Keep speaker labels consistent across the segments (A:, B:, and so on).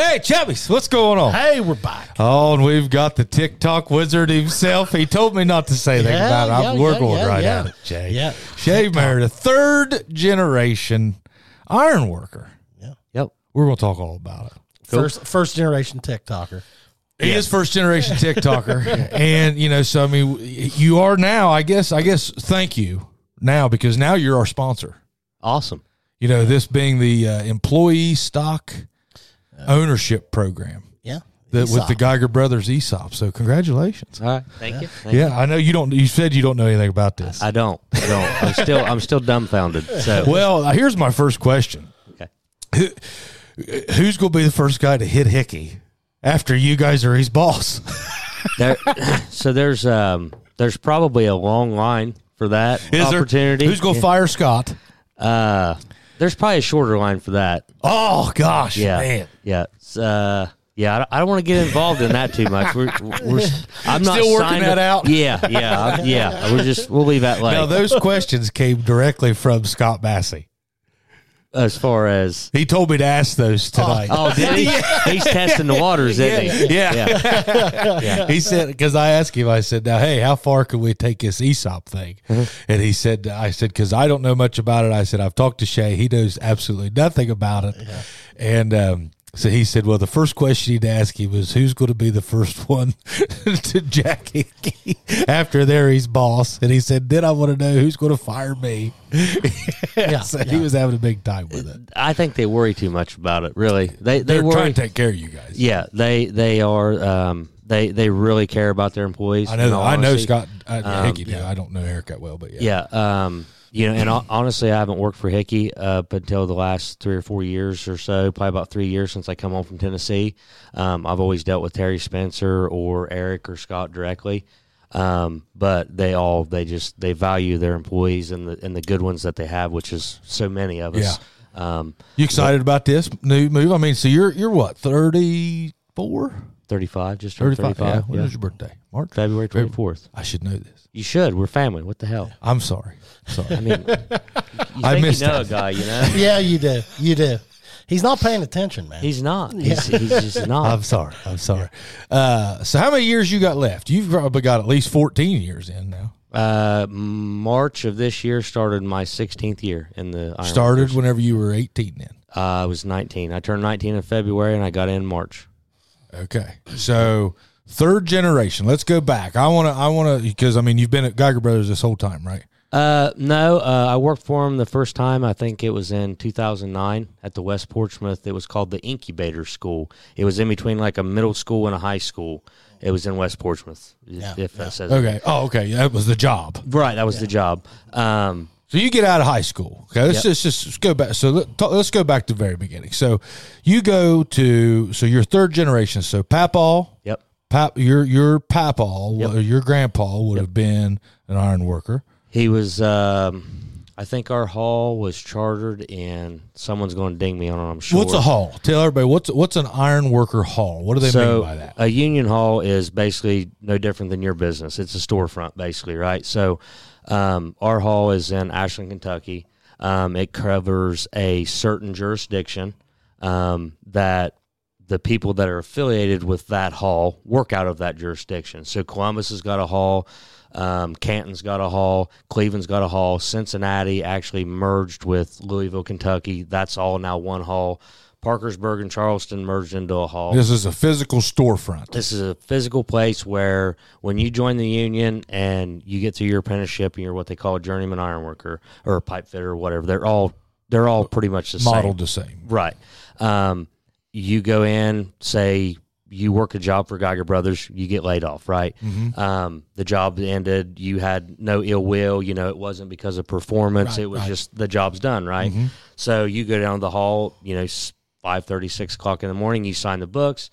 A: Hey, Chubbies, what's going on?
B: Hey, we're back.
A: Oh, and we've got the TikTok wizard himself. He told me not to say anything
B: Yeah,
A: about it. I'm-
B: yeah,
A: We're
B: yeah,
A: going
B: yeah,
A: right
B: yeah.
A: at it, Jay.
B: Yeah.
A: Shea Meredith, third generation iron worker. Yeah.
C: Yep.
A: We're going to talk all about it.
B: First first generation TikToker.
A: He is first generation TikToker, and you know, so I mean, you are now. I guess. I guess. Thank you now because now you're our sponsor.
C: Awesome.
A: You know, this being the uh, employee stock ownership program
B: Yeah.
A: that with the Geiger Brothers ESOP. So congratulations.
C: All right. Thank you. Thank you.
A: Yeah, I know you don't. You said you don't know anything about this.
C: I don't. I don't. I'm still. I'm still dumbfounded. So
A: well, here's my first question:
C: okay.
A: Who's going to be the first guy to hit Hickey after you guys are his boss?
C: There, so there's um there's probably a long line for that
A: Is there-
C: opportunity.
A: Who's going to fire Scott?
C: Uh, there's probably a shorter line for that.
A: Oh gosh,
C: Yeah.
A: man.
C: Yeah. It's, uh. Yeah, I don't, don't want to get involved in that too much. We're, we're I'm not
A: Still working that
C: up-
A: out?
C: Yeah, yeah, yeah. We're just we'll leave that
A: Now
C: like
A: those questions came directly from Scott Massey.
C: As far as
A: He told me to ask those tonight.
C: oh, did he? He's testing the waters, isn't he?
A: yeah.
C: Yeah.
A: He said because I asked him, I said, "Now, hey, how far can we take this ESOP thing?"
C: Mm-hmm.
A: And he said, "I said because I don't know much about it." I said, "I've talked to Shea; he knows absolutely nothing about it." And um, so he said, "Well, the first question he'd ask him was who's going to be the first one to Jack Hickey after they're his boss?" And he said, "Then I want to know who's going to fire me."
B: Yeah,
A: so
B: yeah.
A: he was having a big time with it.
C: I think they worry too much about it. Really, they they
A: They're
C: worry.
A: trying to take care of you guys.
C: yeah, they they are. Um, they they really care about their employees.
A: I know. I know. Scott uh,
C: Um,
A: Hickey. do. I don't know Eric that well, but yeah.
C: Yeah. Um, you know, and honestly, I haven't worked for Hickey up until the last three or four years or so. Probably about three years since I come home from Tennessee. Um, I've always dealt with Terry Spencer or Eric or Scott directly. Um, but they all they just they value their employees and the and the good ones that they have, which is so many of us. Um,
A: You excited about this new move? I mean, so you're you're what 34?
C: thirty five, just turned
A: 35.
C: thirty
A: Yeah.
C: five.
A: When is your birthday? March.
C: February twenty fourth.
A: I should know this.
C: You should. We're family. What the hell?
A: I'm sorry. Sorry.
C: I mean, you
A: I
C: think
A: missed
C: you know
A: that.
C: a guy, you know?
B: Yeah, you do. You do. He's not paying attention, man.
C: He's not. He's, he's just not.
A: I'm sorry. I'm sorry. Uh, so how many years you got left? You've probably got at least 14 years in now.
C: Uh, March of this year started my 16th year in the Iron
A: Started
C: Workers.
A: whenever you were 18 then.
C: Uh, I was 19. I turned 19 in February, and I got in March.
A: Okay. So third generation. Let's go back. I want to, I want to, because I mean, you've been at Geiger Brothers this whole time, right?
C: Uh, no, uh, I worked for him the first time. I think it was in 2009 at the West Portsmouth. It was called the Incubator School. It was in between like a middle school and a high school. It was in West Portsmouth.
B: Yeah,
C: if that says it.
A: Okay. Oh, okay. That was the job.
C: Right, that was the job. Um,
A: So you get out of high school. Okay, let's
C: Yep.
A: just, just let's go back. So let, let's go back to the very beginning. So you go to so you're third generation. So Papaw,
C: yep.
A: Pap, your your Papaw,
C: Yep.
A: your grandpa would have been an iron worker.
C: He was. Um, I think our hall was chartered, and someone's going to ding me on it. I'm sure.
A: What's a hall? Tell everybody what's what's an iron worker hall. What do they
C: so
A: mean by that?
C: a union hall is basically no different than your business. It's a storefront, basically, right? So um, our hall is in Ashland, Kentucky. Um, it covers a certain jurisdiction um, that the people that are affiliated with that hall work out of that jurisdiction. So Columbus has got a hall. Um, Canton's got a hall. Cleveland's got a hall. Cincinnati actually merged with Louisville, Kentucky. That's all now one hall. Parkersburg and Charleston merged into a hall.
A: This is a physical storefront.
C: This is a physical place where when you join the union and you get through your apprenticeship and you're what they call a journeyman ironworker or a pipe fitter or whatever, they're all they're all pretty much the
A: Modeled
C: same.
A: the same.
C: Right. Um, you go in, say you work a job for Geiger Brothers, you get laid off, right?
A: Mm-hmm.
C: Um, the job ended, you had no ill will, you know, it wasn't because of performance,
A: Right,
C: it was
A: right.
C: just the job's done, right?
A: Mhm.
C: So you go down the hall, you know, five thirty, six o'clock in the morning, you sign the books.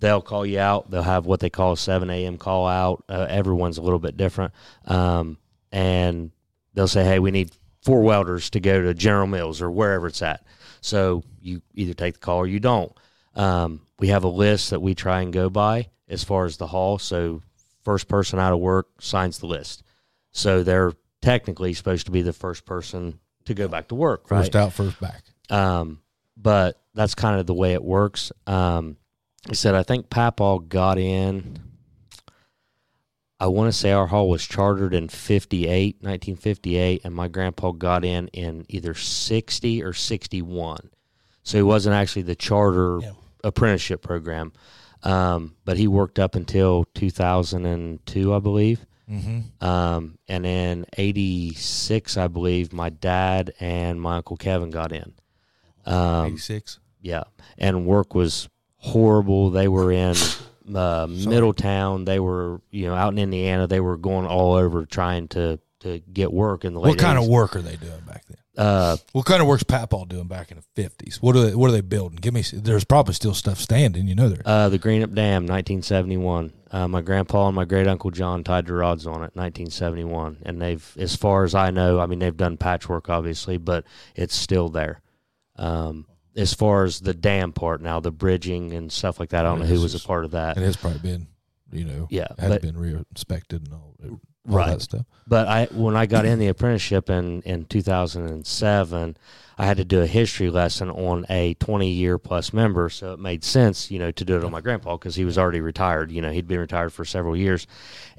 C: They'll call you out. They'll have what they call a 7 a.m. call out. Uh, everyone's a little bit different. Um, and they'll say, hey, we need four welders to go to General Mills or wherever it's at. So you either take the call or you don't. Um, we have a list that we try and go by as far as the hall. So first person out of work signs the list. So they're technically supposed to be the first person to go back to work, right?
A: First out, first back.
C: Um, but that's kind of the way it works. Um, he said, I think Papaw got in. I want to say our hall was chartered in 58, 1958, and my grandpa got in in either 60 or 61. So he wasn't actually the charter
B: Yeah.
C: Apprenticeship program, um, but he worked up until 2002, I believe.
A: Mm-hmm.
C: Um, and in 86, I believe, my dad and my Uncle Kevin got in. Um,
A: Eighty six.
C: yeah, and work was horrible. They were in uh, Middletown. They were, you know, out in Indiana. They were going all over trying to to get work in the late.
A: What kind of work are they doing back then?
C: Uh,
A: What kind of work's Papaw doing back in the fifties? What are they, what are they building? Give me. There's probably still stuff standing. You know there.
C: uh, the Greenup Dam, 1971. Uh, my grandpa and my great uncle John tied the rods on it, 1971, and they've, as far as I know, I mean they've done patchwork obviously, but it's still there. Um, as far as the dam part now, the bridging and stuff like that, I don't know who was a part of that.
A: It has probably been, you know,
C: Yeah,
A: has
C: but-
A: been re-inspected and all, all
C: Right.
A: stuff.
C: But I when I got in the apprenticeship in in 2007, I had to do a history lesson on a 20 year plus member, so it made sense, you know, to do it on my grandpa because he was already retired. You know, he'd been retired for several years,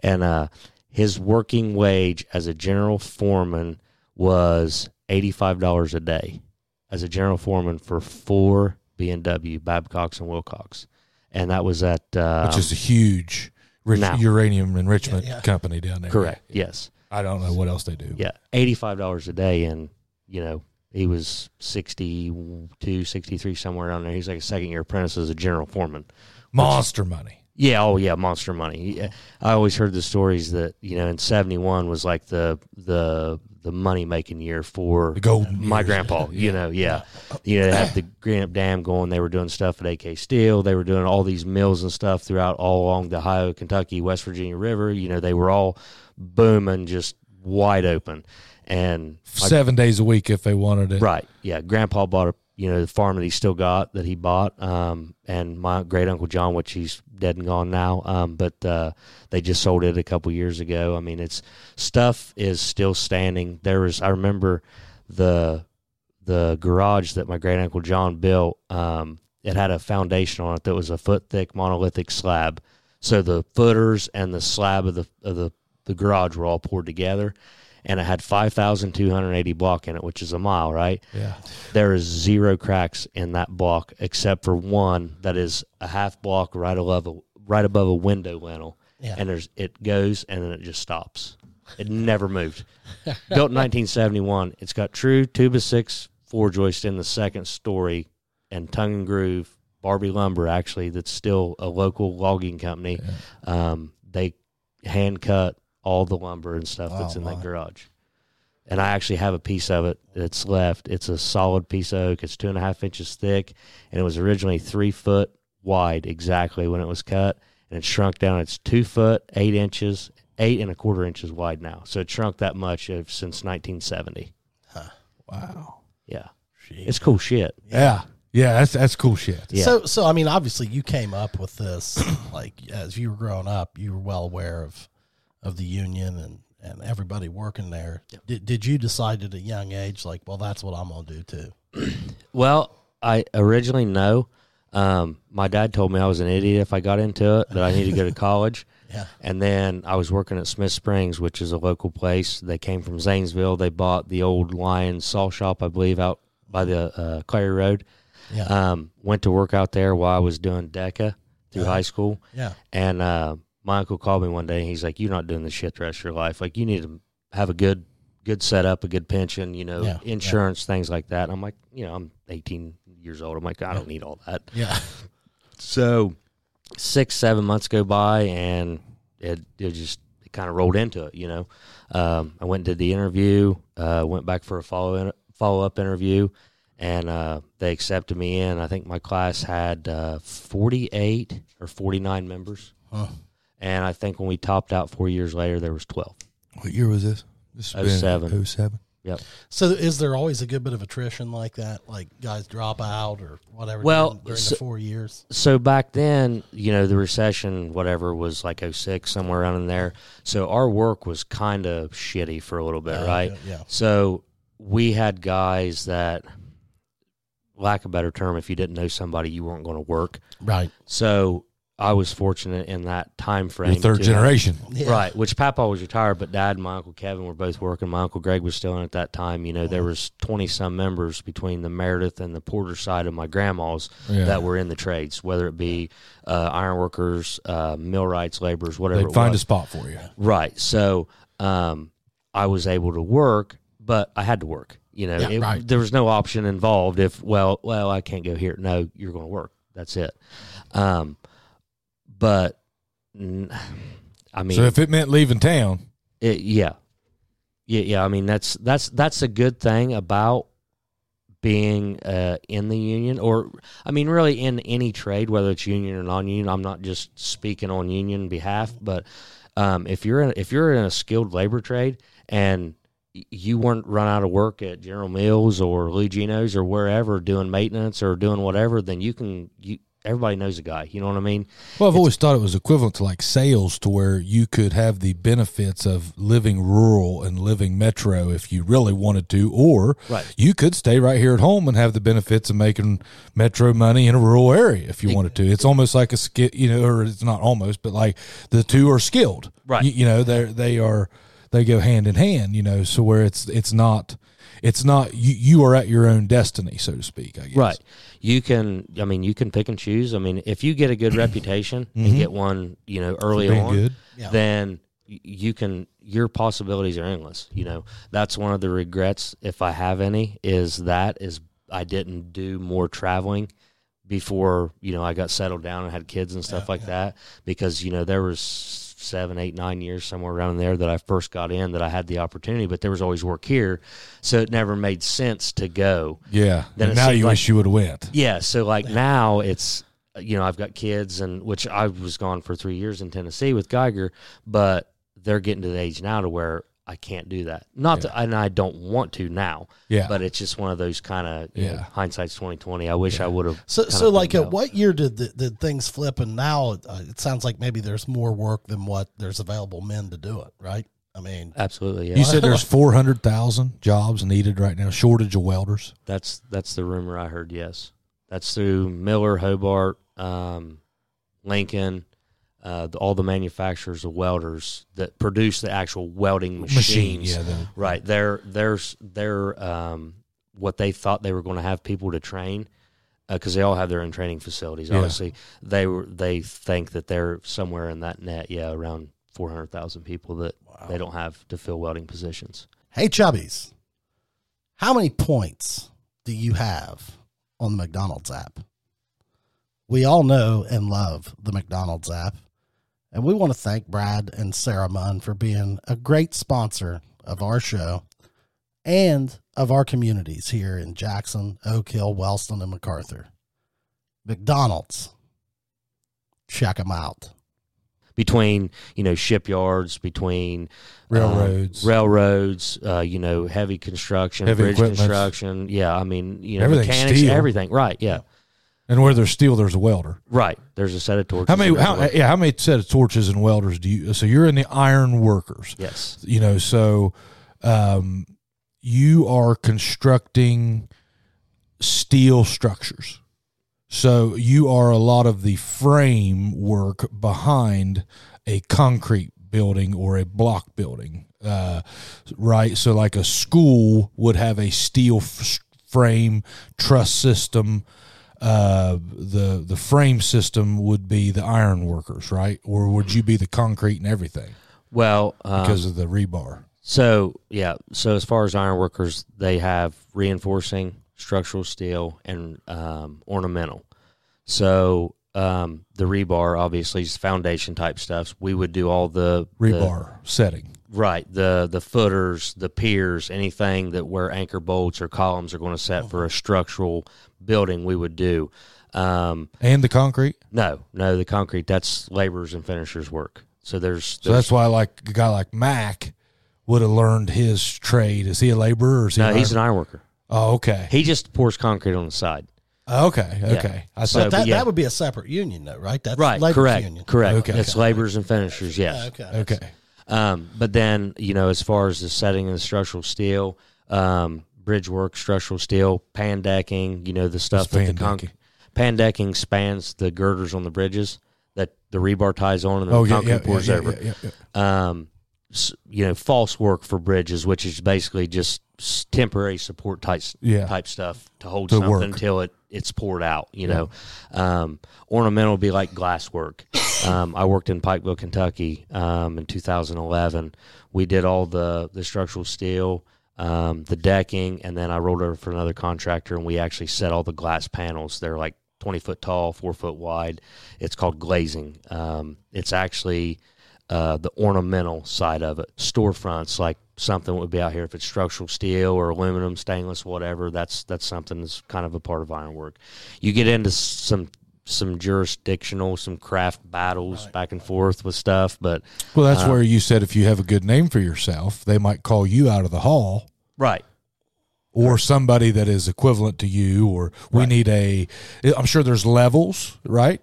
C: and uh, his working wage as a general foreman was $85 a day as a general foreman for four B and W Babcocks and Wilcox, and that was at uh,
A: Which is a huge rich,
C: now.
A: uranium enrichment
B: Yeah, yeah.
A: company down there.
C: correct. Yes.
A: I don't know what else they do.
C: Yeah, eighty-five dollars a day, and you know he was 62, 63, somewhere around there. He's like a second-year apprentice as a general foreman.
A: Monster money.
C: Yeah, oh yeah, monster money. Yeah, I always heard the stories that you know in '71 was like the the the money making year for my
A: years.
C: grandpa. You know, yeah, uh, you know they had the Greenup Dam going. They were doing stuff at AK Steel. They were doing all these mills and stuff throughout all along the Ohio, Kentucky, West Virginia River. You know, they were all booming, just wide open. And
A: Seven days a week if they wanted it.
C: Right. Yeah. Grandpa bought a you know the farm that he still got that he bought, um, and my great uncle John, which he's dead and gone now, um, but uh, they just sold it a couple years ago. I mean, it's stuff is still standing. There was I remember the the garage that my great uncle John built. Um, it had a foundation on it that was a foot thick monolithic slab. So the footers and the slab of the of the the garage were all poured together, and it had five thousand two hundred eighty block in it, which is a mile, right?
A: Yeah.
C: There is zero cracks in that block except for one that is a half block right above a, right above a window lintel,
B: Yeah.
C: and there's it goes and then it just stops. It never moved. Built in 1971. It's got true two by six four joist in the second story, and tongue and groove Barbie Lumber actually that's still a local logging company. Um, they hand cut all the lumber and stuff oh, that's
B: Oh,
C: in
B: my.
C: that garage. And I actually have a piece of it that's left. It's a solid piece of oak. It's two and a half inches thick, and it was originally three foot wide exactly when it was cut, and it shrunk down. It's two foot eight inches, eight and a quarter inches wide now. So it shrunk that much since 1970.
A: Wow.
C: Yeah,
B: Jeez.
C: it's cool shit.
A: Yeah. Yeah. That's that's cool shit.
C: Yeah.
B: So, so I mean, obviously, you came up with this like as you were growing up. You were well aware of of the union and and everybody working there. Did did you decide at a young age, like, well, that's what I'm gonna do too?
C: Well, I originally no. Um, my dad told me I was an idiot if I got into it, that I need to go to college.
B: Yeah.
C: And then I was working at Smith Springs, which is a local place. They came from Zanesville. They bought the old Lion Saw Shop, I believe, out by the uh, Clary Road.
B: Yeah.
C: Um, went to work out there while I was doing DECA through
B: Uh-huh.
C: high school.
B: Yeah.
C: And uh, my uncle called me one day. and He's like, "You're not doing this shit the rest of your life. Like, you need to have a good, good setup, a good pension, you know,
B: Yeah, yeah.
C: insurance, things like that." And I'm like, you know, I'm 18 years old. I'm like, I don't need all that.
B: Yeah.
C: So six, seven months go by, and it, it just it kind of rolled into it. You know, um, I went and did the interview. Uh, went back for a follow follow up interview, and uh, they accepted me in. I think my class had uh, 48 or 49 members,
B: Huh.
C: And I think when we topped out four years later, there was 12.
A: What year was this? This has
C: 07.
A: 07.
C: Yep.
B: So, is there always a good bit of attrition like that? Like guys drop out or whatever?
C: Well,
B: during, during
C: so-
B: the four years.
C: so back then, you know, the recession, whatever, was like 06, somewhere around in there. So our work was kind of shitty for a little bit,
B: Uh,
C: right?
B: Yeah.
C: So we had guys that, lack of a better term, if you didn't know somebody, you weren't going to work.
B: Right.
C: So I was fortunate in that time frame.
A: Your third
C: to-
A: generation.
B: Yeah.
C: Right, which Papa was retired, but Dad and my uncle Kevin were both working. My uncle Greg was still in at that time. You know, there was twenty some members between the Meredith and the Porter side of my grandma's
A: Yeah.
C: that were in the trades, whether it be uh, ironworkers, uh, millwrights, laborers, whatever.
A: They'd
C: it
A: find a spot for you.
C: Right. So um, I was able to work, but I had to work. You know,
B: Yeah,
C: it,
B: right.
C: there was no option involved. If well, well, I can't go here. No, you're going to work. That's it. Um, but I mean,
A: So if it meant leaving town,
C: it, yeah, yeah, yeah. I mean, that's that's that's a good thing about being uh, in the union, or I mean, really in any trade, whether it's union or non-union. I'm not just speaking on union behalf, but um, if you're in, if you're in a skilled labor trade and you weren't run out of work at General Mills or Luigino's or wherever doing maintenance or doing whatever, then you can you everybody knows a guy. You know what I mean?
A: well, I've always thought it was equivalent to like sales, to where you could have the benefits of living rural and living metro if you really wanted to, or
C: Right.
A: you could stay right here at home and have the benefits of making metro money in a rural area if you wanted to. It's almost like a skill, you know, or it's not almost, but like the two are skilled,
C: Right.
A: You, you know, they they are they go hand in hand, you know, so where it's it's not. It's not you. You are at your own destiny, so to speak. I guess.
C: Right. You can. I mean, you can pick and choose. I mean, if you get a good reputation and get one, you know, early
A: Mm-hmm.
C: On,
A: good.
C: Then you can. Your possibilities are endless. You know, that's one of the regrets, if I have any, is that is I didn't do more traveling before you know I got settled down and had kids and stuff like that because you know there was seven, eight, nine years somewhere around there that I first got in that I had the opportunity, but there was always work here, so it never made sense to go.
A: Yeah.
C: Then
A: And now you
C: like-
A: wish you would have went.
C: Yeah, so like now it's you know I've got kids and which I was gone for three years in Tennessee with Geiger, but they're getting to the age now to where I can't do that. Not that, and I don't want to now.
A: Yeah.
C: but it's just one of those kind of you know,
A: Yeah.
C: hindsight's twenty twenty. I wish I would have.
B: So, so like, at what year did the, did things flip? And now uh, it sounds like maybe there's more work than what there's available men to do it, right? I mean,
C: Absolutely, yeah.
A: You said there's 400,000 jobs needed right now, shortage of welders.
C: That's that's the rumor I heard. Yes, that's through Miller, Hobart, um, Lincoln, uh, the, all the manufacturers of welders that produce the actual welding
A: Machine,
C: machines.
A: yeah, the-
C: right. They're they're they're um, what they thought they were going to have people to train because they all have their own training facilities.
A: Yeah.
C: Obviously, they were they think that they're somewhere in that net. Yeah, around four hundred thousand people that they don't have to fill welding positions.
B: hey, Chubbies, how many points do you have on the McDonald's app? We all know and love the McDonald's app, and we want to thank Brad and Sarah Munn for being a great sponsor of our show and of our communities here in Jackson, Oak Hill, Wellston, and MacArthur. McDonald's, check them out.
C: between you know shipyards, between um,
A: Railroads.
C: railroads, uh, you know, heavy construction,
A: Heavy
C: bridge
A: equipment.
C: construction. Yeah, I mean, you know,
A: Everything's
C: mechanics,
A: steel.
C: everything. Right? Yeah,
A: And where there's steel, there's a welder.
C: right. There's a set of torches.
A: How many?
C: and
A: How, yeah, how many set of torches and welders do you? So you're in the iron workers.
C: Yes.
A: You know, so um, you are constructing steel structures. So you are a lot of the framework behind a concrete building or a block building, uh, right? So like a school would have a steel f- frame truss system. Uh, the the frame system would be the iron workers, right? Or would you be the concrete and everything
C: Well, um,
A: because of the rebar?
C: so yeah. So as far as iron workers, they have reinforcing, structural steel, and um, ornamental. So um, the rebar obviously is foundation type stuff. We would do all the the-
A: Rebar setting.
C: Right. The the footers, the piers, anything that where anchor bolts or columns are going to set for a structural building, we would do. Um,
A: and the concrete.
C: no, no, the concrete that's laborers and finishers work. So there's,
A: So that's why, like a guy like Mac would have learned his trade. Is he a laborer or is he?
C: no,
A: an
C: he's an
A: iron-
C: iron worker.
A: Oh, okay,
C: He just pours concrete on the side.
A: okay, okay. I
C: So-
B: that,
C: yeah.
B: that would be a separate union, though, right? That's
C: Right.
B: labor's
C: correct.
B: union.
C: Correct.
A: Okay.
C: It's laborers and finishers. Yes.
B: Okay.
A: okay.
C: Um, but then, you know, as far as the setting and the structural steel, um, bridge work, structural steel, pan decking. You know the stuff
A: What's
C: that the
A: pan
C: con-
A: decking?
C: pan decking spans the girders on the bridges that the rebar ties on, and then
A: Oh
C: the concrete
A: yeah, yeah,
C: pours
A: yeah,
C: over. Um, you know, false work for bridges, which is basically just temporary support type
A: Yeah.
C: type stuff to hold
A: To
C: something
A: work.
C: until it it's poured out. You know, um, ornamental would be like glass work. Um, I worked in Pikeville, Kentucky, um, in 2011. We did all the the structural steel. Um, the decking, and then I rolled over for another contractor, and we actually set all the glass panels. They're like 20 foot tall, four foot wide. It's called glazing. Um, it's actually uh, the ornamental side of it. Storefronts, like something would be out here if it's structural steel or aluminum, stainless, whatever. That's that's something that's kind of a part of ironwork. You get into some some jurisdictional, some craft battles back and forth with stuff, but
A: Well,
C: Uh,
A: that's where you said if you have a good name for yourself, they might call you out of the hall
C: right,
A: or somebody that is equivalent to you or we
C: Right.
A: need a I'm sure there's levels, right?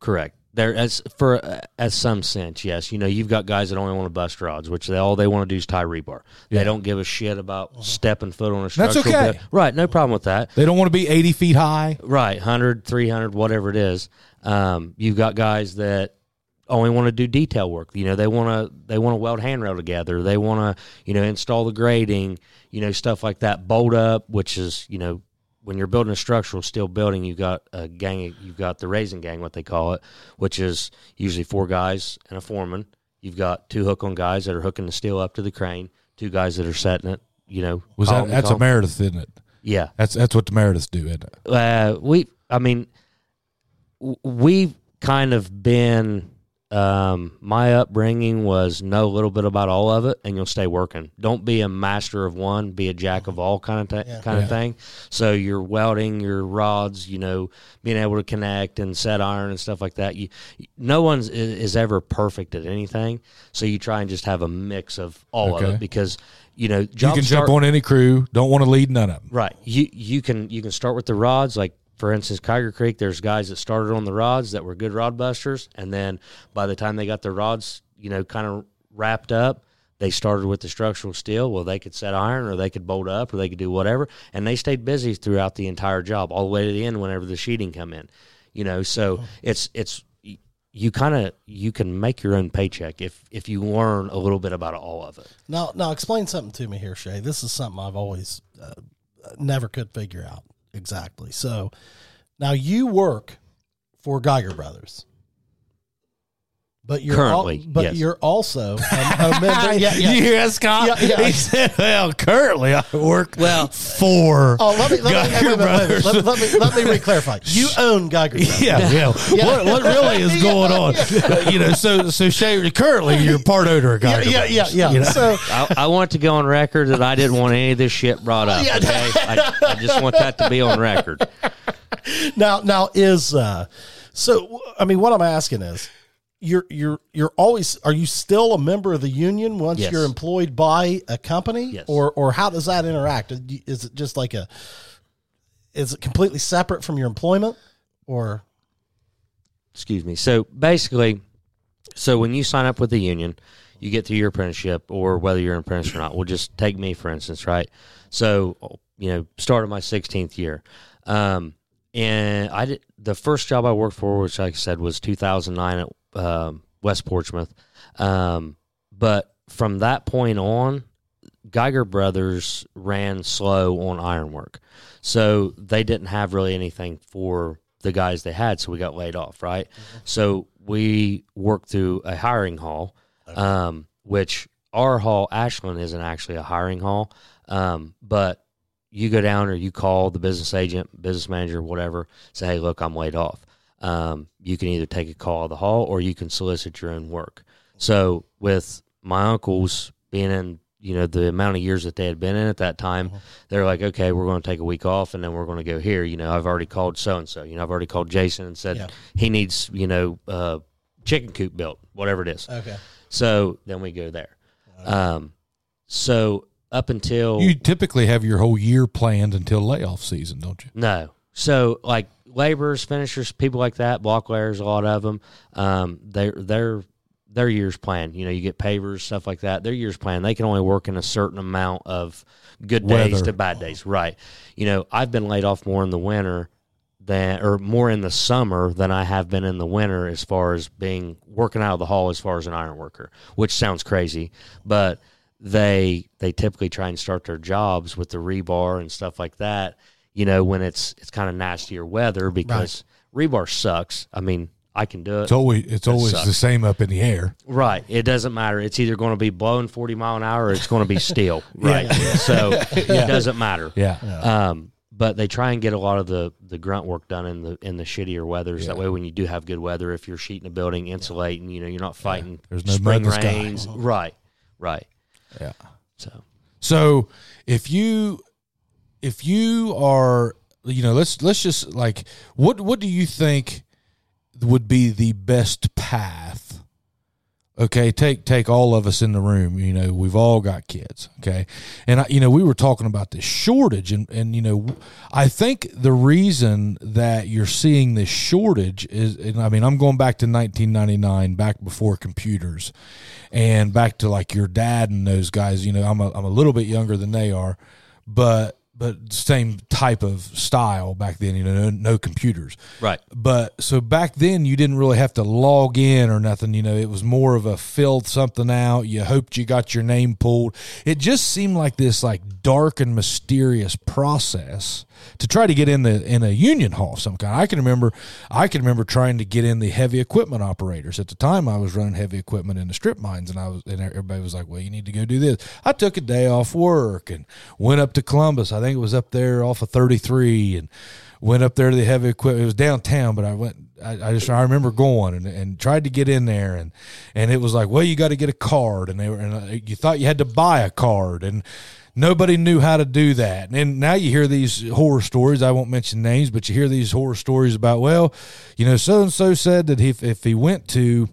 C: correct. There as for uh, as some sense, yes. You know, you've got guys that only want to bust rods, which they all they want to do is tie rebar.
A: Yeah.
C: They don't give a shit about
B: Uh-huh.
C: stepping foot on a
A: structure.
C: That's
A: okay.
C: bit. Right, no problem with that.
A: They don't want to be 80 feet high.
C: Right, 100, 300, whatever it is. Um, you've got guys that only want to do detail work. You know, they want to they want to weld handrail together. They want to you know install the grating. You know, stuff like that. Bolt up, which is you know when you're building a structural steel building, you've got a gang. You've got the raising gang, what they call it, which is usually four guys and a foreman. You've got two hook on guys that are hooking the steel up to the crane. Two guys that are setting it. You know,
A: Was that that's a. Meredith, isn't it?
C: yeah.
A: That's that's what the Merediths do, isn't it?
C: uh, we i mean we've kind of been um, my upbringing was know a little bit about all of it and you'll stay working don't be a master of one be a jack of all kind of th-
B: Yeah.
C: kind
A: Yeah.
C: of thing so you're welding your rods you know being able to connect and set iron and stuff like that you no one's is, is ever perfect at anything so you try and just have a mix of all of it because you know
A: You can
C: start-
A: jump on any crew. Don't want to lead none of them.
C: Right. You you can you can start with the rods. Like for instance, Kyger Creek. There's guys that started on the rods that were good rod busters, and then by the time they got their rods, you know, kind of wrapped up, they started with the structural steel. Well, they could set iron, or they could bolt up, or they could do whatever, and they stayed busy throughout the entire job, all the way to the end. Whenever the sheeting come in, you know, so it's it's you kind of you can make your own paycheck if if you learn a little bit about all of it.
B: Now, now explain something to me here, Shea. This is something I've always uh, never could figure out exactly. So, now you work for Geiger Brothers, but you're
C: Currently,
B: but
C: yes.
B: you're also a, a member. Yeah, yeah.
A: You hear that, Scott?
B: Yeah, yeah.
A: He said, "Well, currently I work
C: Well-
A: for
B: Oh, let me let me,
A: Geiger
B: wait.
A: Brothers."
B: Let, let me let me reclarify. You own Geiger Brothers.
A: Yeah, yeah. What, what really is going on? Uh, You know, so so Shea, currently you're part owner of
B: Yeah,
A: Geiger
B: yeah, yeah,
A: Brothers,
B: yeah.
A: you know?
B: So,
C: I, I want to go on record that I didn't want any of this shit brought up.
B: Yeah.
C: Okay, I, I just want that to be on record.
B: now now is uh so i mean what i'm asking is you're you're you're always are you still a member of the union once
C: Yes.
B: you're employed by a company
C: Yes.
B: or or how does that interact is it just like a is it completely separate from your employment or
C: Excuse me. So basically, so when you sign up with the union, you get through your apprenticeship, or whether you're an apprentice or not. We'll just take me for instance, right? So you know, started my 16th year. Um, and I did the first job I worked for, which like I said was 2009 at um, West Portsmouth. Um, but from that point on, Geiger Brothers ran slow on ironwork, so they didn't have really anything for the guys they had. So we got laid off, right? So we worked through a hiring hall, um, which our hall, Ashland, isn't actually a hiring hall, um, but you go down or you call the business agent, business manager, whatever, say, hey, look, I'm laid off. Um, you can either take a call of the hall or you can solicit your own work. So with my uncles being in, you know, the amount of years that they had been in at that time, they're like, okay, we're going to take a week off and then we're going to go here. You know, I've already called so and so. You know, I've already called Jason and said
B: Yeah.
C: he needs, you know, uh, chicken coop built, whatever it is.
B: okay
C: So then we go there. Um, so up until
A: You typically have your whole year planned until layoff season, don't you?
C: No. So like laborers, finishers, people like that, block layers, a lot of them, um, they're they're their years plan. You know, you get pavers, stuff like that. Their years plan. They can only work in a certain amount of good days
A: Weather.
C: to bad days. Right. You know, I've been laid off more in the winter than or more in the summer than I have been in the winter as far as being working out of the hall as far as an iron worker, which sounds crazy, but they they typically try and start their jobs with the rebar and stuff like that. You know, when it's it's kind of nastier weather because rebar sucks. I mean, I can do it.
A: It's always it's always
C: sucks.
A: the same up in the air.
C: Right. It doesn't matter. It's either going to be blowing 40 mile an hour or it's going to be steel. Right. So it doesn't matter.
A: Yeah.
C: Um, but they try and get a lot of the, the grunt work done in the in the shittier weather. weathers. That way, when you do have good weather, if you're sheeting a building, insulating, you know, you're not fighting
A: There's no
C: spring
A: mud in the sky.
C: rains. Right. Right.
A: Yeah.
C: So
A: So if you if you are you know let's let's just like what what do you think would be the best path? Okay take take all of us in the room. You know we've all got kids okay? And I, you know we were talking about this shortage and and you know i think the reason that you're seeing this shortage is and i mean i'm going back to 1999 back before computers and back to like your dad and those guys. You know i'm a, I'm a little bit younger than they are but but same type of style back then you know no, no computers.
C: Right.
A: but so back then you didn't really have to log in or nothing you know it was more of a filled something out. You hoped you got your name pulled. It just seemed like this like dark and mysterious process to try to get in the in a union hall of some kind i can remember i can remember trying to get in the heavy equipment operators at the time i was running heavy equipment in the strip mines and i was and everybody was like well you need to go do this i took a day off work and went up to columbus i think it was up there off of 33 and went up there to the heavy equipment. It was downtown, but I went. I, I just I remember going and, and tried to get in there, and and it was like, well, you got to get a card, and they were, and uh, you thought you had to buy a card, and nobody knew how to do that. And now you hear these horror stories. I won't mention names, but you hear these horror stories about, well, you know, so and so said that if if he went to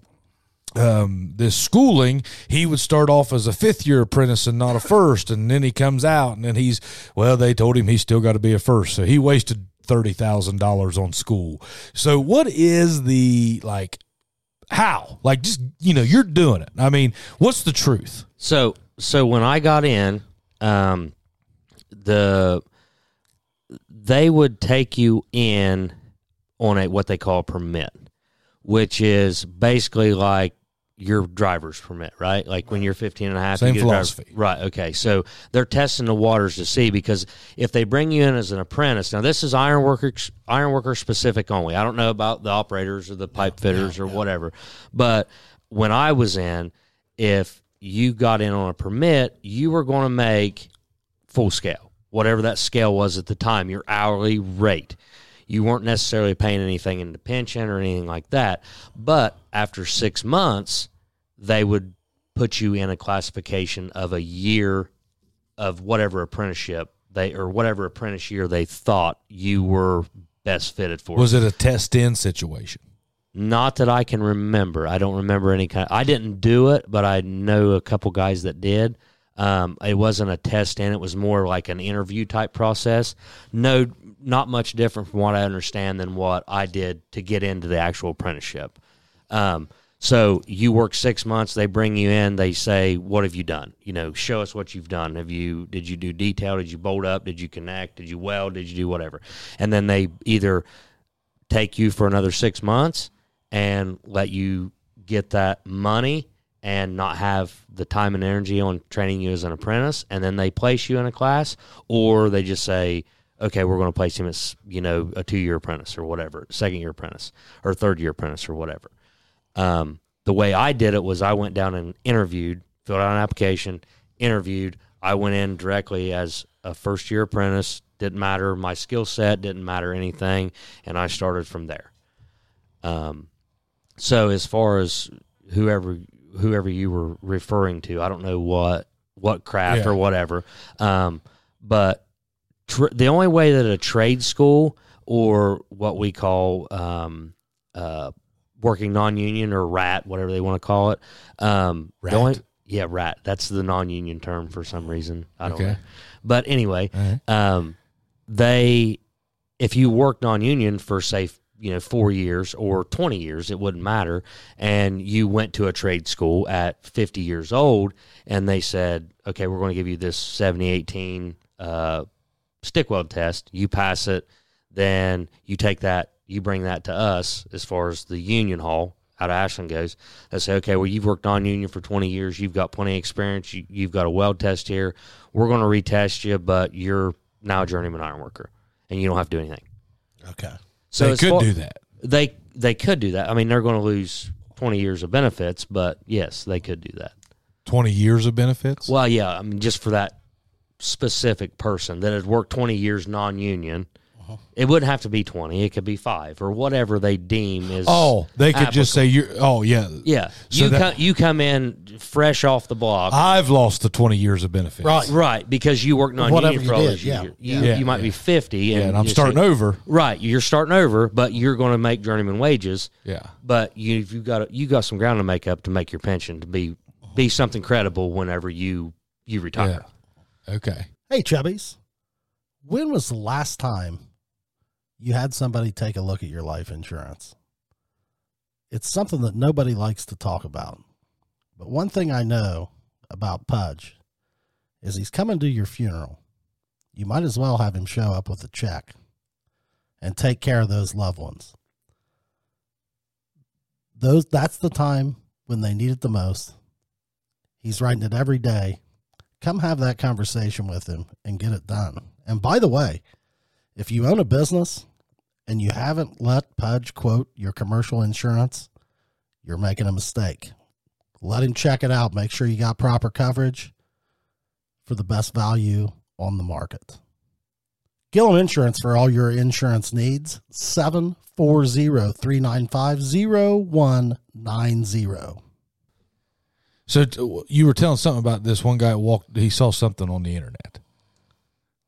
A: um, this schooling, he would start off as a fifth year apprentice and not a first, and then he comes out and then he's well, they told him he's still got to be a first, so he wasted thirty thousand dollars on school. So what is the like? How like just you know you're doing it. I mean, what's the truth?
C: So so when I got in, um, the they would take you in on a what they call a permit, which is basically like your driver's permit, right? Like when you're 15 and a half,
A: Same
C: you get a
A: philosophy.
C: right? Okay, so they're testing the waters to see because if they bring you in as an apprentice, now this is iron worker iron worker specific only. I don't know about the operators or the pipe fitters or whatever, but when I was in, if you got in on a permit, you were going to make full scale, whatever that scale was at the time, your hourly rate. You weren't necessarily paying anything into pension or anything like that. But after six months, they would put you in a classification of a year of whatever apprenticeship they or whatever apprentice year they thought you were best fitted for.
A: Was it a test in situation?
C: Not that I can remember. I don't remember any kind. I didn't do it, but I know a couple guys that did. Um, it wasn't a test in; it was more like an interview type process. No, not much different from what I understand than what I did to get into the actual apprenticeship. Um, so you work six months. They bring you in. They say, "What have you done? You know, show us what you've done. Have you? Did you do detail? Did you bolt up? Did you connect? Did you weld? Did you do whatever?" And then they either take you for another six months and let you get that money and not have the time and energy on training you as an apprentice. And then they place you in a class or they just say okay we're going to place him as you know a two year apprentice or whatever second year apprentice or third year apprentice or whatever. Um, the way i did it was i went down and interviewed filled out an application interviewed. I went in directly as a first year apprentice. Didn't matter my skill set didn't matter anything and i started from there. Um, so as far as whoever whoever you were referring to, I don't know what what craft
A: Yeah.
C: or whatever, um, but tr- the only way that a trade school or what we call um, uh, working non-union or rat, whatever they want to call it, um,
A: Rat?
C: only- yeah, rat. That's the non-union term for some reason. I don't
A: Okay.
C: know. But anyway,
A: right.
C: um, they if you work non-union for say you know, four years or 20 years, it wouldn't matter. And you went to a trade school at 50 years old and they said, okay, we're going to give you this 70, 18 uh, stick weld test. You pass it, then you take that, you bring that to us as far as the union hall out of Ashland goes. They say, okay, well, you've worked on union for 20 years. You've got plenty of experience. You, you've got a weld test here. We're going to retest you, but you're now a journeyman iron worker and you don't have to do anything.
B: Okay.
C: So
A: they could
C: far-
A: do that.
C: They they could do that. I mean, they're going to lose 20 years of benefits, but yes, they could do that.
A: 20 years of benefits?
C: Well, yeah, I mean, just for that specific person that had worked 20 years non-union,
A: Uh-huh.
C: it wouldn't have to be 20. It could be five or whatever they deem is.
A: oh, they could just say, you're, oh, yeah.
C: yeah.
A: So
C: you
A: that-
C: come you come in fresh off the block.
A: I've lost the 20 years of benefits.
B: Right.
C: Right, because you worked non-union
B: Whatever
C: for
B: you
C: all
B: did,
C: those
B: yeah.
C: You,
A: Yeah.
C: you might
A: Yeah.
C: be 50 and,
A: Yeah, and I'm starting
C: say-
A: over.
C: Right, you're starting over, but you're going to make journeyman wages.
A: Yeah.
C: but you you got you got some ground to make up to make your pension to be be something credible whenever you you retire.
A: Okay.
B: Hey, Chubbies. When was the last time you had somebody take a look at your life insurance? It's something that nobody likes to talk about. But one thing I know about Pudge is he's coming to your funeral. You might as well have him show up with a check and take care of those loved ones. Those that's the time when they need it the most. He's writing it every day come have that conversation with him and get it done. And by the way, if you own a business and you haven't let Pudge quote your commercial insurance, you're making a mistake. Let him check it out. Make sure you got proper coverage for the best value on the market. Gillum Insurance for all your insurance needs. 740 395 0190.
A: So you were telling something about this one guy walked, he saw something on the internet.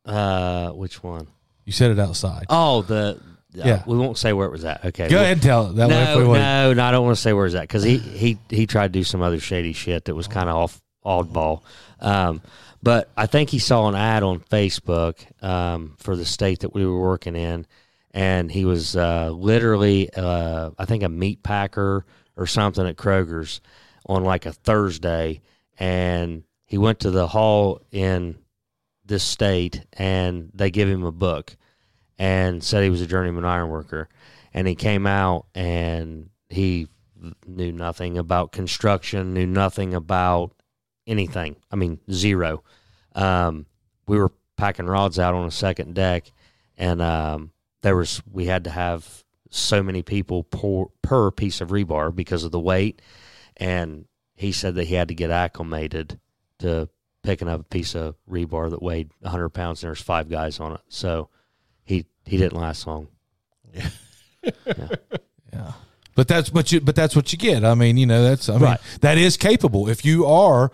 C: Uh, which one?
A: You said it outside.
C: Oh, the
A: Yeah.
C: yeah. We won't say where it was at. Okay.
A: Go ahead and tell it. That way
C: No,
A: want-
C: no, no. I don't want to say where it's at because he he he tried to do some other shady shit that was kind of off oddball. Um, but I think he saw an ad on Facebook um, for the state that we were working in, and he was uh, literally, uh, I think, a meat packer or something at Kroger's on like a Thursday, and he went to the hall in this state, and they give him a book, and said he was a journeyman iron worker, and he came out and he knew nothing about construction, knew nothing about anything. I mean, zero. Um, we were packing rods out on a second deck, and um, there was we had to have so many people per, per piece of rebar because of the weight, and he said that he had to get acclimated to picking up a piece of rebar that weighed 100 pounds and there's five guys on it. So he he didn't last long.
A: Yeah. Yeah. But that's but you but that's what you get. I mean, you know, that's I mean
C: Right.
A: that is capable. If you are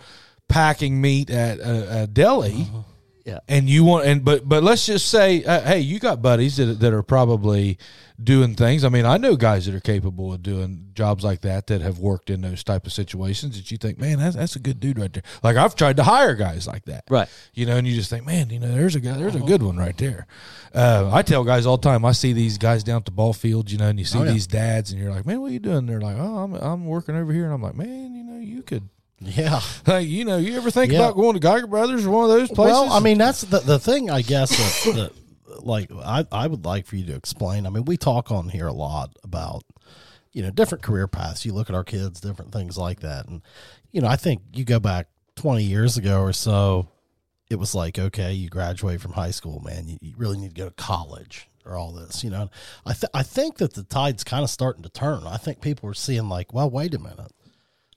A: packing meat at uh, a, a deli uh-huh.
C: Yeah.
A: and you want and but but let's just say uh, hey, you got buddies that that are probably doing things. I mean, I know guys that are capable of doing jobs like that that have worked in those type of situations that you think, man, that's that's a good dude right there. Like I've tried to hire guys like that.
C: Right.
A: You know, and you just think, man, you know, there's a guy, there's a good one right there. Uh, I tell guys all the time. I see these guys down at the ball field, you know, and you see
B: Oh, yeah.
A: these dads, and you're like, man, what are you doing? They're like, oh, I'm I'm working over here, and I'm like, man, you know, you could,
B: Yeah.
A: like, you know, you ever think
B: Yeah.
A: about going to Geiger Brothers or one of those places?
B: Well, I mean, that's the the thing. I guess that, that like I I would like for you to explain. I mean, we talk on here a lot about you know different career paths. You look at our kids, different things like that, and you know, I think you go back twenty years ago or so. It was like, okay, you graduate from high school, man. You, you really need to go to college or all this, you know. I th- I think that the tide's kind of starting to turn. I think people are seeing like, well, wait a minute.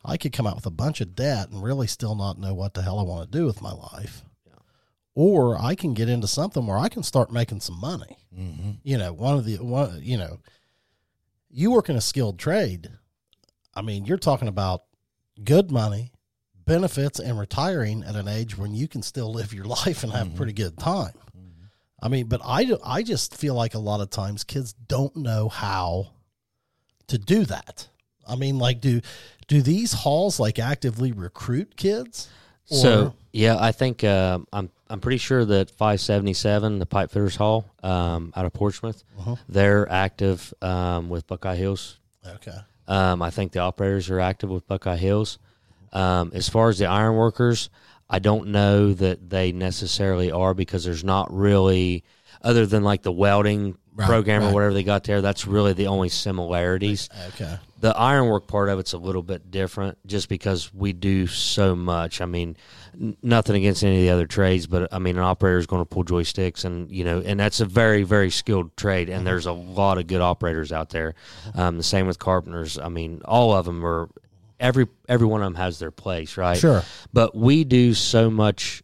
B: I could come out with a bunch of debt and really still not know what the hell I want to do with my life. Or I can get into something where I can start making some money. Mm-hmm. You know, one of the one, you know, you work in a skilled trade. I mean, you're talking about good money, benefits, and retiring at an age when you can still live your life and have a pretty good time. Mm-hmm. I mean, but I, do- I just feel like a lot of times kids don't know how to do that. I mean, like, do do these halls like actively recruit kids?
C: So yeah, I think uh, I'm I'm pretty sure that 577, the Pipe Fitters Hall um, out of Portsmouth,
B: Uh-huh.
C: they're active um, with Buckeye Hills.
B: okay,
C: Um, I think the operators are active with Buckeye Hills. Um, as far as the ironworkers, I don't know that they necessarily are because there's not really, other than like the welding
B: Right,
C: program
B: right.
C: or whatever they got there, that's really the only similarities.
B: okay,
C: The ironwork part of it's a little bit different just because we do so much. I mean, n- nothing against any of the other trades, but I mean, an operator is going to pull joysticks and, you know, and that's a very, very skilled trade. And there's a lot of good operators out there. Um, the same with carpenters. I mean, all of them are, every, every one of them has their place, right?
B: sure,
C: But we do so much,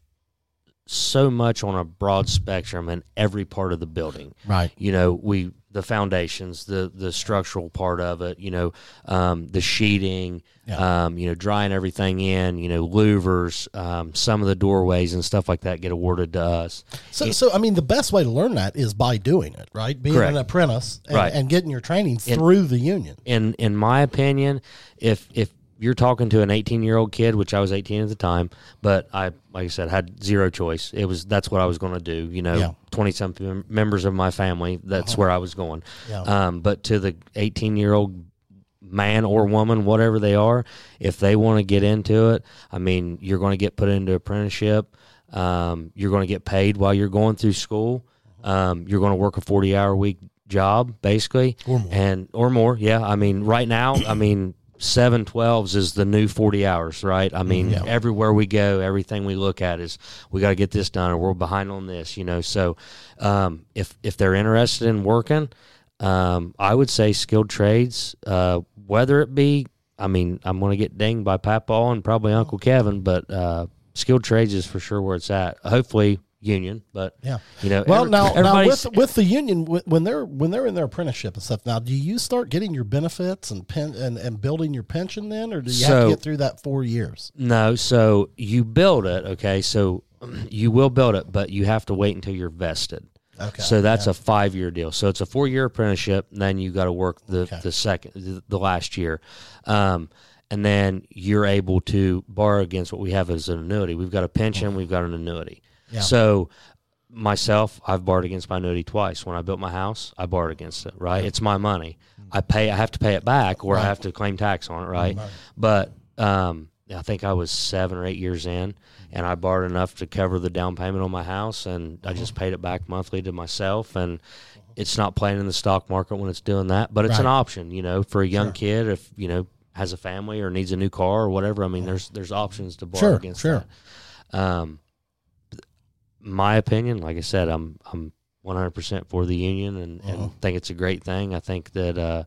C: so much on a broad spectrum in every part of the building
B: right,
C: you know we the foundations the the structural part of it you know um, the sheeting
B: Yeah.
C: um, you know drying everything in you know louvers um, some of the doorways and stuff like that get awarded to us
B: So, so I mean, the best way to learn that is by doing it, right? Being
C: Correct.
B: an apprentice and,
C: Right.
B: and getting your training through the union.
C: in in my opinion if if you're talking to an 18 year old kid which i was 18 at the time but i like i said had zero choice it was that's what i was going to do you know
B: Yeah.
C: 20 something members of my family that's where i was going
B: Yeah.
C: um, but to the 18 year old man or woman whatever they are if they want to get into it i mean you're going to get put into apprenticeship um, you're going to get paid while you're going through school um, you're going to work a 40 hour week job basically
A: Or more.
C: and or more yeah i mean right now i mean 712s is the new 40 hours right? I mean
B: Yeah.
C: everywhere we go everything we look at is we got to get this done or we're behind on this you know? So um, if if they're interested in working um, i would say skilled trades uh, whether it be i mean i'm going to get dinged by Papaw and probably uncle kevin but uh, skilled trades is for sure where it's at. Hopefully union but
B: Yeah.
C: you know
B: Well,
C: every-
B: now, now with with the union, when they're when they're in their apprenticeship and stuff, now do you start getting your benefits and pen and, and building your pension then, or do you have to get through that four years?
C: No, so you build it, okay? So you will build it, but you have to wait until you're vested.
B: Okay.
C: So that's a five year deal. So it's a four year apprenticeship, and then you got to work the,
B: Okay.
C: the second, the, the last year. Um, and then you're able to borrow against what we have as an annuity. We've got a pension, we've got an annuity.
B: Yeah.
C: So myself, I've borrowed against my annuity twice. When I built my house, I borrowed against it, right? It's my money. I pay, I have to pay it back or I have to claim tax on it, right? But um, I think I was seven or eight years in, and I borrowed enough to cover the down payment on my house, and I just paid it back monthly to myself. And it's not playing in the stock market when it's doing that, but it's an option, you know, for a young kid if you know has a family or needs a new car or whatever. I mean, there's there's options to borrow
B: Sure,
C: against
B: sure.
C: that. Um, my opinion, like I said, I'm I'm 100% for the union and,
B: Uh-huh.
C: and think it's a great thing. I think that uh,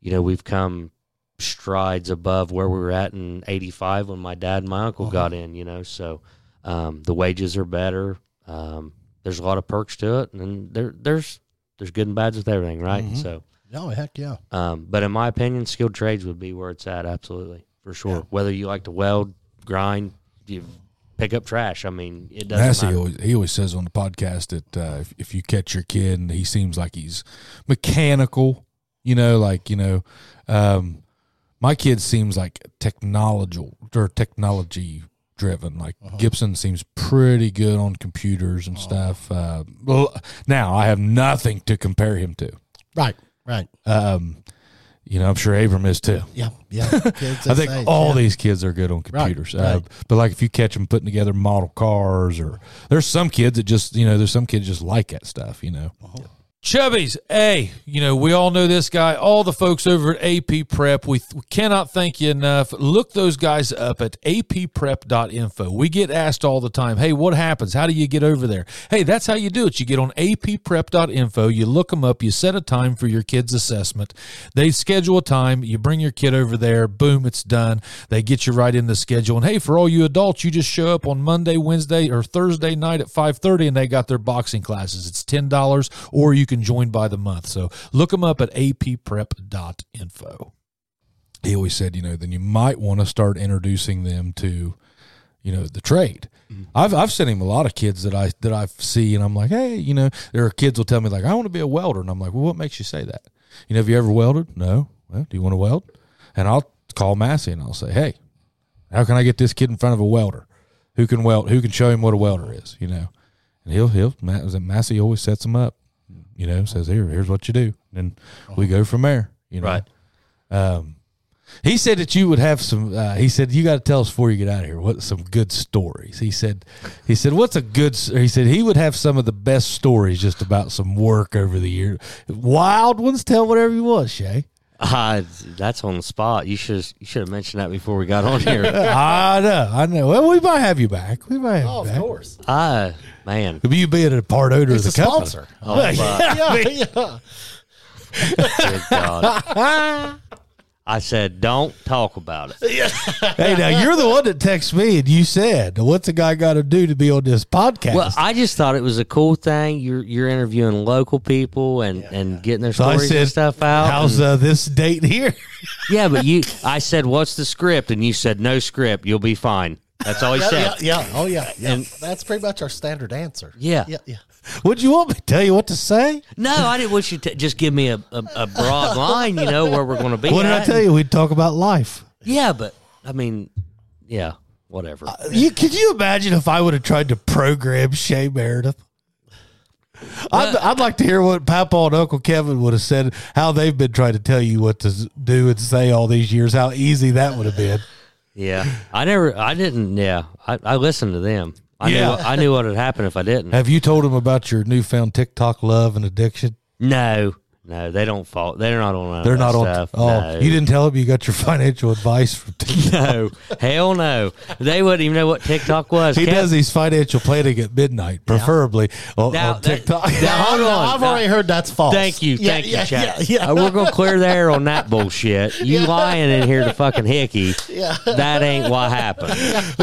C: you know we've come strides above where we were at in 85 when my dad and my uncle
B: Uh-huh.
C: got in, you know. So um, the wages are better. Um, there's a lot of perks to it and there there's there's good and bads with everything, right?
B: Mhm.
C: So
B: Oh heck yeah!
C: um, but in my opinion, skilled trades would be where it's at, absolutely, for sure.
B: Yeah.
C: Whether you like to weld, grind, you pick up trash. I mean, it doesn't
A: Massey
C: matter.
A: always, he always says on the podcast that uh, if, if you catch your kid and he seems like he's mechanical, you know, like, you know, um, my kid seems like technological or technology driven. Like Gibson seems pretty good on computers and stuff. Uh, well, now I have nothing to compare him to.
B: Right, right.
A: Um, you know, I'm sure Abram is too.
B: Yeah, yeah.
A: I think
B: age,
A: all
B: yeah.
A: these kids are good on computers. Uh,
B: right.
A: but like if you catch them putting together model cars, or there's some kids that just you know there's some kids just like that stuff. You know. Chubbies, hey, you know, we all know this guy. All the folks over at AP Prep, we, we cannot thank you enough. Look those guys up at apprep.info. We get asked all the time, hey, what happens? How do you get over there? Hey, that's how you do it. You get on apprep.info, you look them up, you set a time for your kid's assessment. They schedule a time, you bring your kid over there, boom, it's done. They get you right in the schedule. And hey, for all you adults, you just show up on Monday, Wednesday, or Thursday night at 5:30 and they got their boxing classes. It's $10 or you can join by the month. So look them up at apprep.info. He always said, you know, then you might want to start introducing them to, you know, the trade. Mm-hmm. I've I've sent him a lot of kids that I that I see, and I'm like, hey, you know, there are kids will tell me like, I want to be a welder, and I'm like, well, what makes you say that? You know, have you ever welded? No. Well, do you want to weld? And I'll call Massey and I'll say, hey, how can I get this kid in front of a welder? who can weld, who can show him what a welder is, you know. And he'll he'll Ma- Massey always sets him up, you know, says here here's what you do, and we go from there, you know.
C: Right.
A: Um, he said that you would have some. Uh, he said you got to tell us before you get out of here what some good stories. He said, he said what's a good. He said he would have some of the best stories just about some work over the year. Wild ones. Tell whatever you want, Shea.
C: Uh, that's on the spot. You should you should have mentioned that before we got on here.
A: I know, I know. Well, we might have you back. We might have
B: Oh,
A: you
B: of course.
C: Ah, man.
A: Could You being a part owner
B: He's
A: of
B: a
A: the company.
B: sponsor.
C: Oh, fuck.
B: yeah, yeah.
C: Good God. I said, don't talk about it.
A: Hey, now you're the one that texted me and you said, "What's a guy got to do to be on this podcast?"
C: Well, I just thought it was a cool thing. You're you're interviewing local people and, and getting their
A: so
C: stories
A: said,
C: and stuff out.
A: "How's
C: and-
A: uh, this date here?"
C: yeah, but you, I said, what's the script? And you said, no script. You'll be fine. That's all he
B: Yeah,
C: said.
B: yeah, yeah. Oh, yeah. yeah.
C: And-
B: That's pretty much our standard answer.
C: Yeah.
B: Yeah, yeah.
A: Would you want me to tell you what to say?
C: No, I didn't want you to just give me a, a, a broad line, you know, where we're going to be.
A: What did I
C: at.
A: tell you? We'd talk about life.
C: Yeah, but I mean, yeah, whatever.
A: Uh, you, could you imagine if I would have tried to program Shea Meredith? I'd, I'd like to hear what Papaw and Uncle Kevin would have said, how they've been trying to tell you what to do and say all these years, how easy that would have been.
C: yeah, I never, I didn't. Yeah, I, I listened to them. I
A: Yeah.
C: knew, I knew what would happen if I didn't.
A: Have you told him about your newfound TikTok love and addiction?
C: No, no, they don't fall. They're not on. none
A: They're
C: that
A: not on.
C: stuff.
A: Oh,
C: no.
A: you didn't tell them you got your financial advice from TikTok.
C: No, hell no. They wouldn't even know what TikTok was.
A: He
C: Kev-
A: does these financial planning at midnight, preferably on,
C: Now,
A: on
C: that-
A: TikTok.
C: now, hold on.
B: I've
C: Now-
B: already heard that's false.
C: Thank you,
B: Yeah,
C: thank
B: yeah,
C: you, Chad.
B: Yeah, yeah.
C: Uh, we're gonna clear the air on that bullshit. You lying in here to fucking hickey.
B: Yeah.
C: That ain't what happened.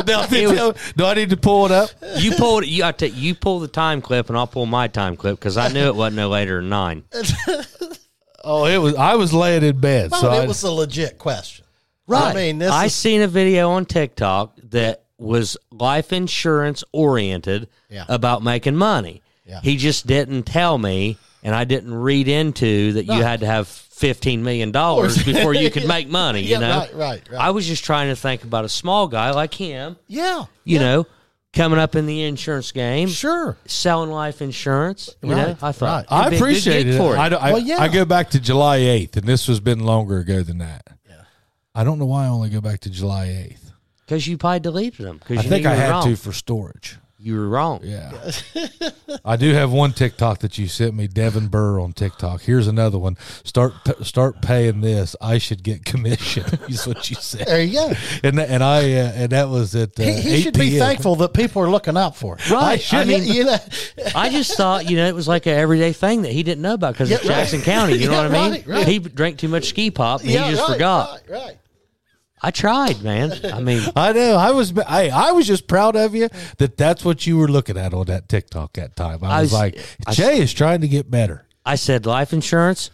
A: Now,
C: was-
A: do I need to pull it up?
C: You pulled you. I take you pull the time clip, and I'll pull my time clip because I knew it wasn't no later than nine.
A: Oh, it was. I was laying in bed,
B: Well,
A: so
B: it
A: I,
B: was a legit question. Right. I mean, this
C: I
B: is,
C: seen a video on TikTok that was life insurance oriented
B: Yeah.
C: about making money.
B: Yeah.
C: He just didn't tell me, and I didn't read into that you had to have fifteen million dollars before you could make money. You
B: Yeah,
C: know,
B: right, right, right.
C: I was just trying to think about a small guy like him.
B: yeah,
C: You know, coming up in the insurance game,
B: sure.
C: selling life insurance. You know, I thought
B: right.
A: I
C: be
A: appreciate it.
C: for it.
A: I, I,
B: Well, yeah.
A: I go back to July eighth, and this has been longer ago than that. Yeah, I don't know why I only go back to July eighth.
C: Because you probably deleted them. Because
A: I
C: you
A: think I
C: you
A: had
C: wrong.
A: to for storage.
C: You were wrong.
A: Yeah. I do have one TikTok that you sent me, Devin Burr on TikTok. Here's another one. Start start paying this. I should get commission. is what you said.
B: There you go.
A: And that, and I uh, and that was at uh,
B: He, he
A: 8
B: should be thankful that people are looking out for him.
C: Right. I
B: should-
C: mean-
B: you know,
C: I just thought, you know, it was like an everyday thing that he didn't know about because it's
B: Yeah, right.
C: Jackson County. You know
B: Yeah,
C: what I mean?
B: right, right.
C: He drank too much ski pop and
B: yeah,
C: he just
B: right,
C: forgot.
B: Right, right.
C: I tried, man. I mean,
A: I know. I was. I I was just proud of you that that's what you were looking at on that TikTok that time. I,
C: I
A: was
C: was-
A: like,
C: I-
A: Jay is trying to get better.
C: I said life insurance,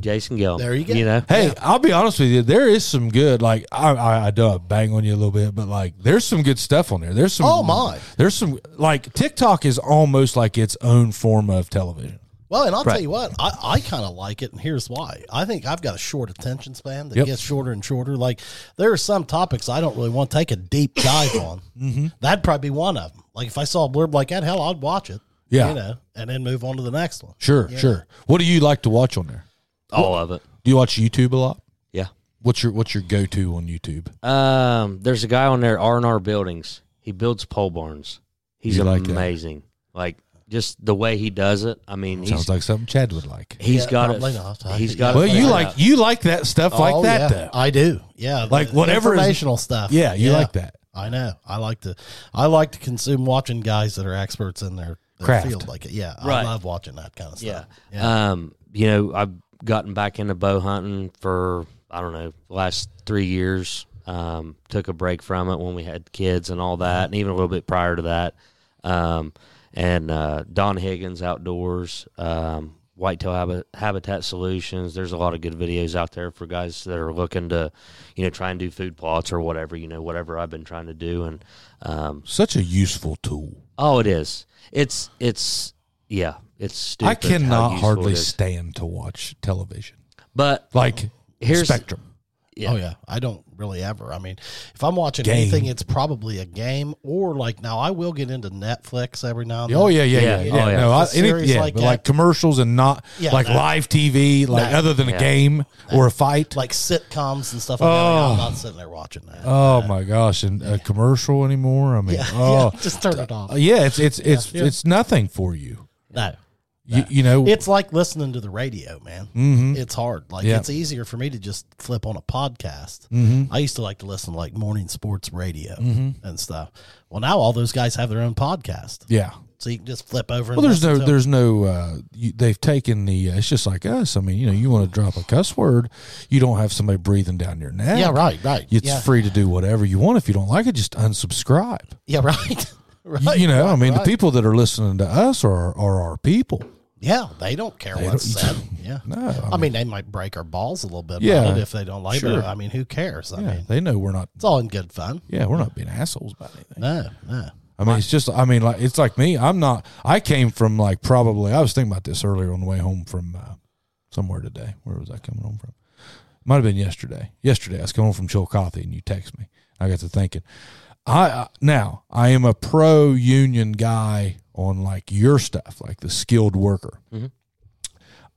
C: Jason Gill.
B: There you go.
C: You know,
A: Hey, I'll be honest with you. There is some good. Like I, I, I do bang on you a little bit, but like there's some good stuff on there. There's some.
B: Oh, my.
A: There's some like TikTok is almost like its own form of television.
B: Well, and I'll
C: Right.
B: tell you what, I, I kind of like it, and here's why. I think I've got a short attention span that
A: Yep.
B: gets shorter and shorter. Like, there are some topics I don't really want to take a deep dive on. mm-hmm. That'd probably be one of them. Like, if I saw a blurb like that, hell, I'd watch it.
A: Yeah.
B: You know, and then move on to the next one.
A: Sure, sure. What do you like to watch on there?
C: all of it.
A: Do you watch YouTube a lot?
C: Yeah.
A: What's your What's your go to on YouTube?
C: Um, there's a guy on there, R and R Buildings. He builds pole barns. He's
A: You like
C: amazing. Like just the way he does it. I mean,
A: Sounds
C: he's
A: like something Chad would like.
C: he's
B: Yeah,
C: got
B: probably
C: it.
B: not. I-
C: He's got
A: Well,
C: it.
A: you
C: figured
A: like
C: out.
A: you like that stuff like
B: Oh,
A: that
B: yeah,
A: though.
B: I do. Yeah.
A: Like,
B: the
A: whatever is-
B: informational stuff.
A: Yeah, you like that.
B: I know. I like to. I like to consume watching guys that are experts in their, their
A: Craft.
B: field. Like it. Yeah,
C: Right.
B: I love watching that kind of stuff.
C: Yeah.
B: stuff.
C: Um, you know, I've gotten back into bow hunting for I don't know the last three years. Um, took a break from it when we had kids and all that, and even a little bit prior to that. Um, and uh, Don Higgins Outdoors, um, Whitetail Habit, Habitat Solutions. There's a lot of good videos out there for guys that are looking to, you know, try and do food plots or whatever. You know, whatever I've been trying to do, and um,
A: Such a useful tool.
C: oh, it is. It's it's yeah. It's stupid.
A: I cannot hardly stand to watch television.
C: But
A: Like
C: Here's-
A: Spectrum.
C: Yeah.
B: Oh yeah, I don't really ever. I mean, if I'm watching
A: Game.
B: anything, it's probably a game or like now. I will get into Netflix every now and then.
A: Oh yeah, yeah, yeah.
C: Yeah.
A: yeah.
C: Oh, yeah.
A: No, I,
B: A
A: any, yeah,
B: like that.
A: like commercials and not
B: Yeah,
A: like
B: no.
A: live TV, like
B: No.
A: other than a
C: Yeah.
A: game or a fight.
B: like sitcoms and stuff. Like that.
A: Oh.
B: I'm not sitting there watching that.
A: oh my gosh, and a commercial anymore? I mean,
B: yeah,
A: oh
B: yeah, just turn it off.
A: Yeah, it's it's it's
B: Yeah.
A: it's nothing for you.
B: No,
A: You, you know,
B: it's like listening to the radio, man.
A: Mhm.
B: It's hard. Like
A: Yeah.
B: it's easier for me to just flip on a podcast.
A: Mhm.
B: I used to like to listen to like morning sports radio
A: Mm-hmm.
B: and stuff. Well, now all those guys have their own podcast,
A: yeah.
B: so you can just flip over. And
A: Well, there's no,
B: to 'em.
A: there's no. Uh, you, they've taken the. Uh, it's just like us. I mean, you know, you want to drop a cuss word, you don't have somebody breathing down your neck.
B: yeah, right, right.
A: It's
B: yeah,
A: free to do whatever you want. If you don't like it, just unsubscribe.
B: yeah, right.
A: You-
B: right.
A: you know, I mean,
B: right.
A: the people that are listening to us are are our people.
B: Yeah, they don't care
A: They
B: what's
A: don't-
B: said. Yeah.
A: No,
B: I mean, they might break our balls a little bit
A: Yeah.
B: about it if they don't like
A: Sure.
B: it. I mean, who cares? I
A: yeah,
B: mean,
A: they know we're not.
B: it's all in good fun.
A: Yeah, we're not being assholes about anything.
B: No, no.
A: I mean, it's just. I mean, like it's like me. I'm not. I came from like probably. I was thinking about this earlier on the way home from uh, somewhere today. Where was I coming home from? Might have been yesterday. Yesterday, I was coming home from Chillicothe, and you text me. I got to thinking. I uh, now I am a pro union guy on like your stuff, like the skilled worker.
C: Mhm.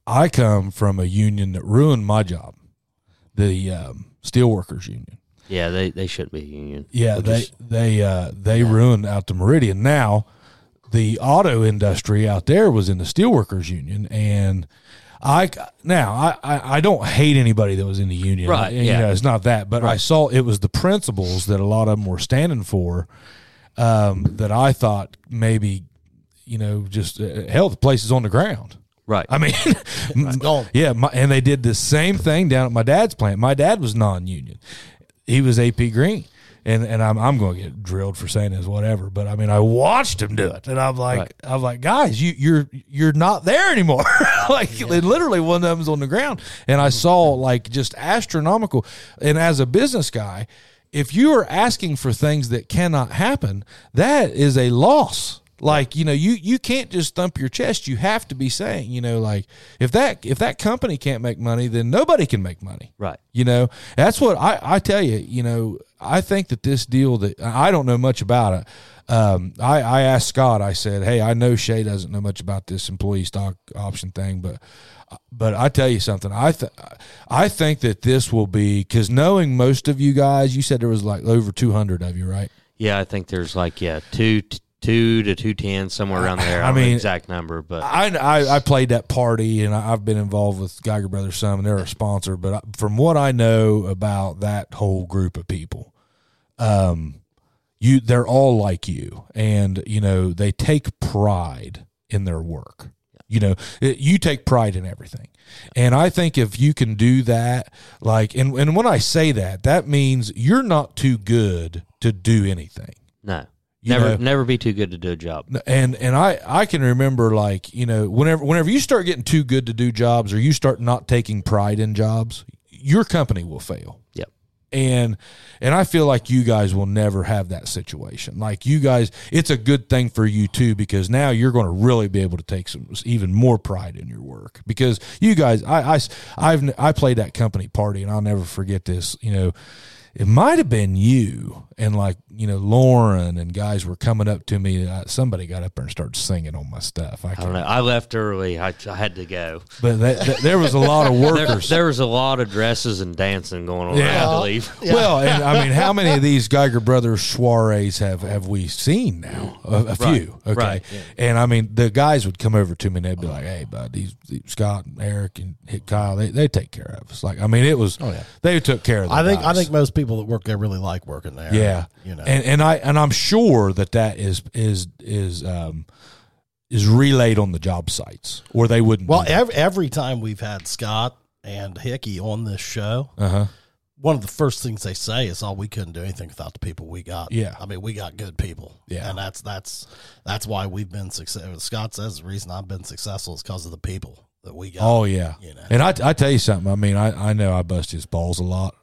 A: I come from a union that ruined my job, the um, steelworkers union.
C: Yeah, they, they shouldn't be a union.
A: Yeah,
C: They're
A: they
C: just-
A: they uh, they ruined out the Meridian. Now, the auto industry out there was in the steelworkers union, and I now I, I, I don't hate anybody that was in the union.
C: Right,
A: You
C: yeah.
A: know, it's not that, but I saw it was the principles that a lot of them were standing for. Um, that I thought maybe, you know, just uh, hell, the place is on the ground.
C: right.
A: I mean,
B: gone.
A: yeah, my, and they did the same thing down at my dad's plant. My dad was non-union; he was AP Green, and and I'm I'm going to get drilled for saying this, whatever. But I mean, I watched him do it, and I'm like,
C: Right.
A: I'm like, guys, you you're you're not there anymore. like literally, one of them's on the ground, and I saw like just astronomical. And as a business guy. If you are asking for things that cannot happen, that is a loss like you know you you can't just thump your chest you have to be saying you know like if that if that company can't make money then nobody can make money
C: right.
A: you know that's what i i tell you you know i think that this deal that i don't know much about it um i i asked scott i said hey i know shea doesn't know much about this employee stock option thing but but I tell you something. I th- I think that this will be because knowing most of you guys, you said there was like over two hundred of you, right?
C: Yeah, I think there's like yeah two t- two to two ten somewhere around there.
A: I
C: I, don't know
A: mean-
C: the exact number, but
A: I, I I played that party and I- I've been involved with Geiger Brothers some and they're a sponsor. But I, from what I know about that whole group of people, um, you they're all like you, and you know they take pride in their work. You know, it, you take pride in everything. And I think if you can do that, like, and, and when I say that, that means you're not too good to do anything.
C: no,
A: You
C: never
A: know?
C: never be too good to do a job.
A: and and I I can remember like you know whenever whenever you start getting too good to do jobs or you start not taking pride in jobs, your company will fail.
C: Yep.
A: And and I feel like you guys will never have that situation. Like you guys, it's a good thing for you too because now you're going to really be able to take some even more pride in your work because you guys, I I I've I played that company party and I'll never forget this. You know, it might have been you and like you know Lauren and guys were coming up to me. Uh, somebody got up there and started singing on my stuff. I
C: I don't know. I left early. I, I had to go.
A: but that, that- there was a lot of workers.
C: there was a lot of dresses and dancing going on. I
A: Yeah.
C: had to leave.
A: Well, and I mean, how many of these Geiger Brothers soirees have have we seen now? A, a few, okay.
C: right,
A: And I mean, the guys would come over to me and they'd be like, "Hey, bud, these, these Scott and Eric and Hit Kyle, they they take care of us." Like, I mean, it was.
B: Oh, yeah.
A: They took care of. The
B: I think I think most people that work there really like working there.
A: Yeah,
B: you know.
A: and and I and I'm sure that that is is is um is relayed on the job sites, or they wouldn't.
B: well, every, every time we've had Scott and Hickey on this show,
A: uh huh.
B: one of the first things they say is, "Oh, we couldn't do anything without the people we got."
A: Yeah.
B: I mean, we got good people.
A: Yeah.
B: and that's that's that's why we've been successful. Scott says the reason I've been successful is because of the people that we got.
A: Oh yeah,
B: You know.
A: and I, I tell you something. I mean, I, I know I bust his balls a lot.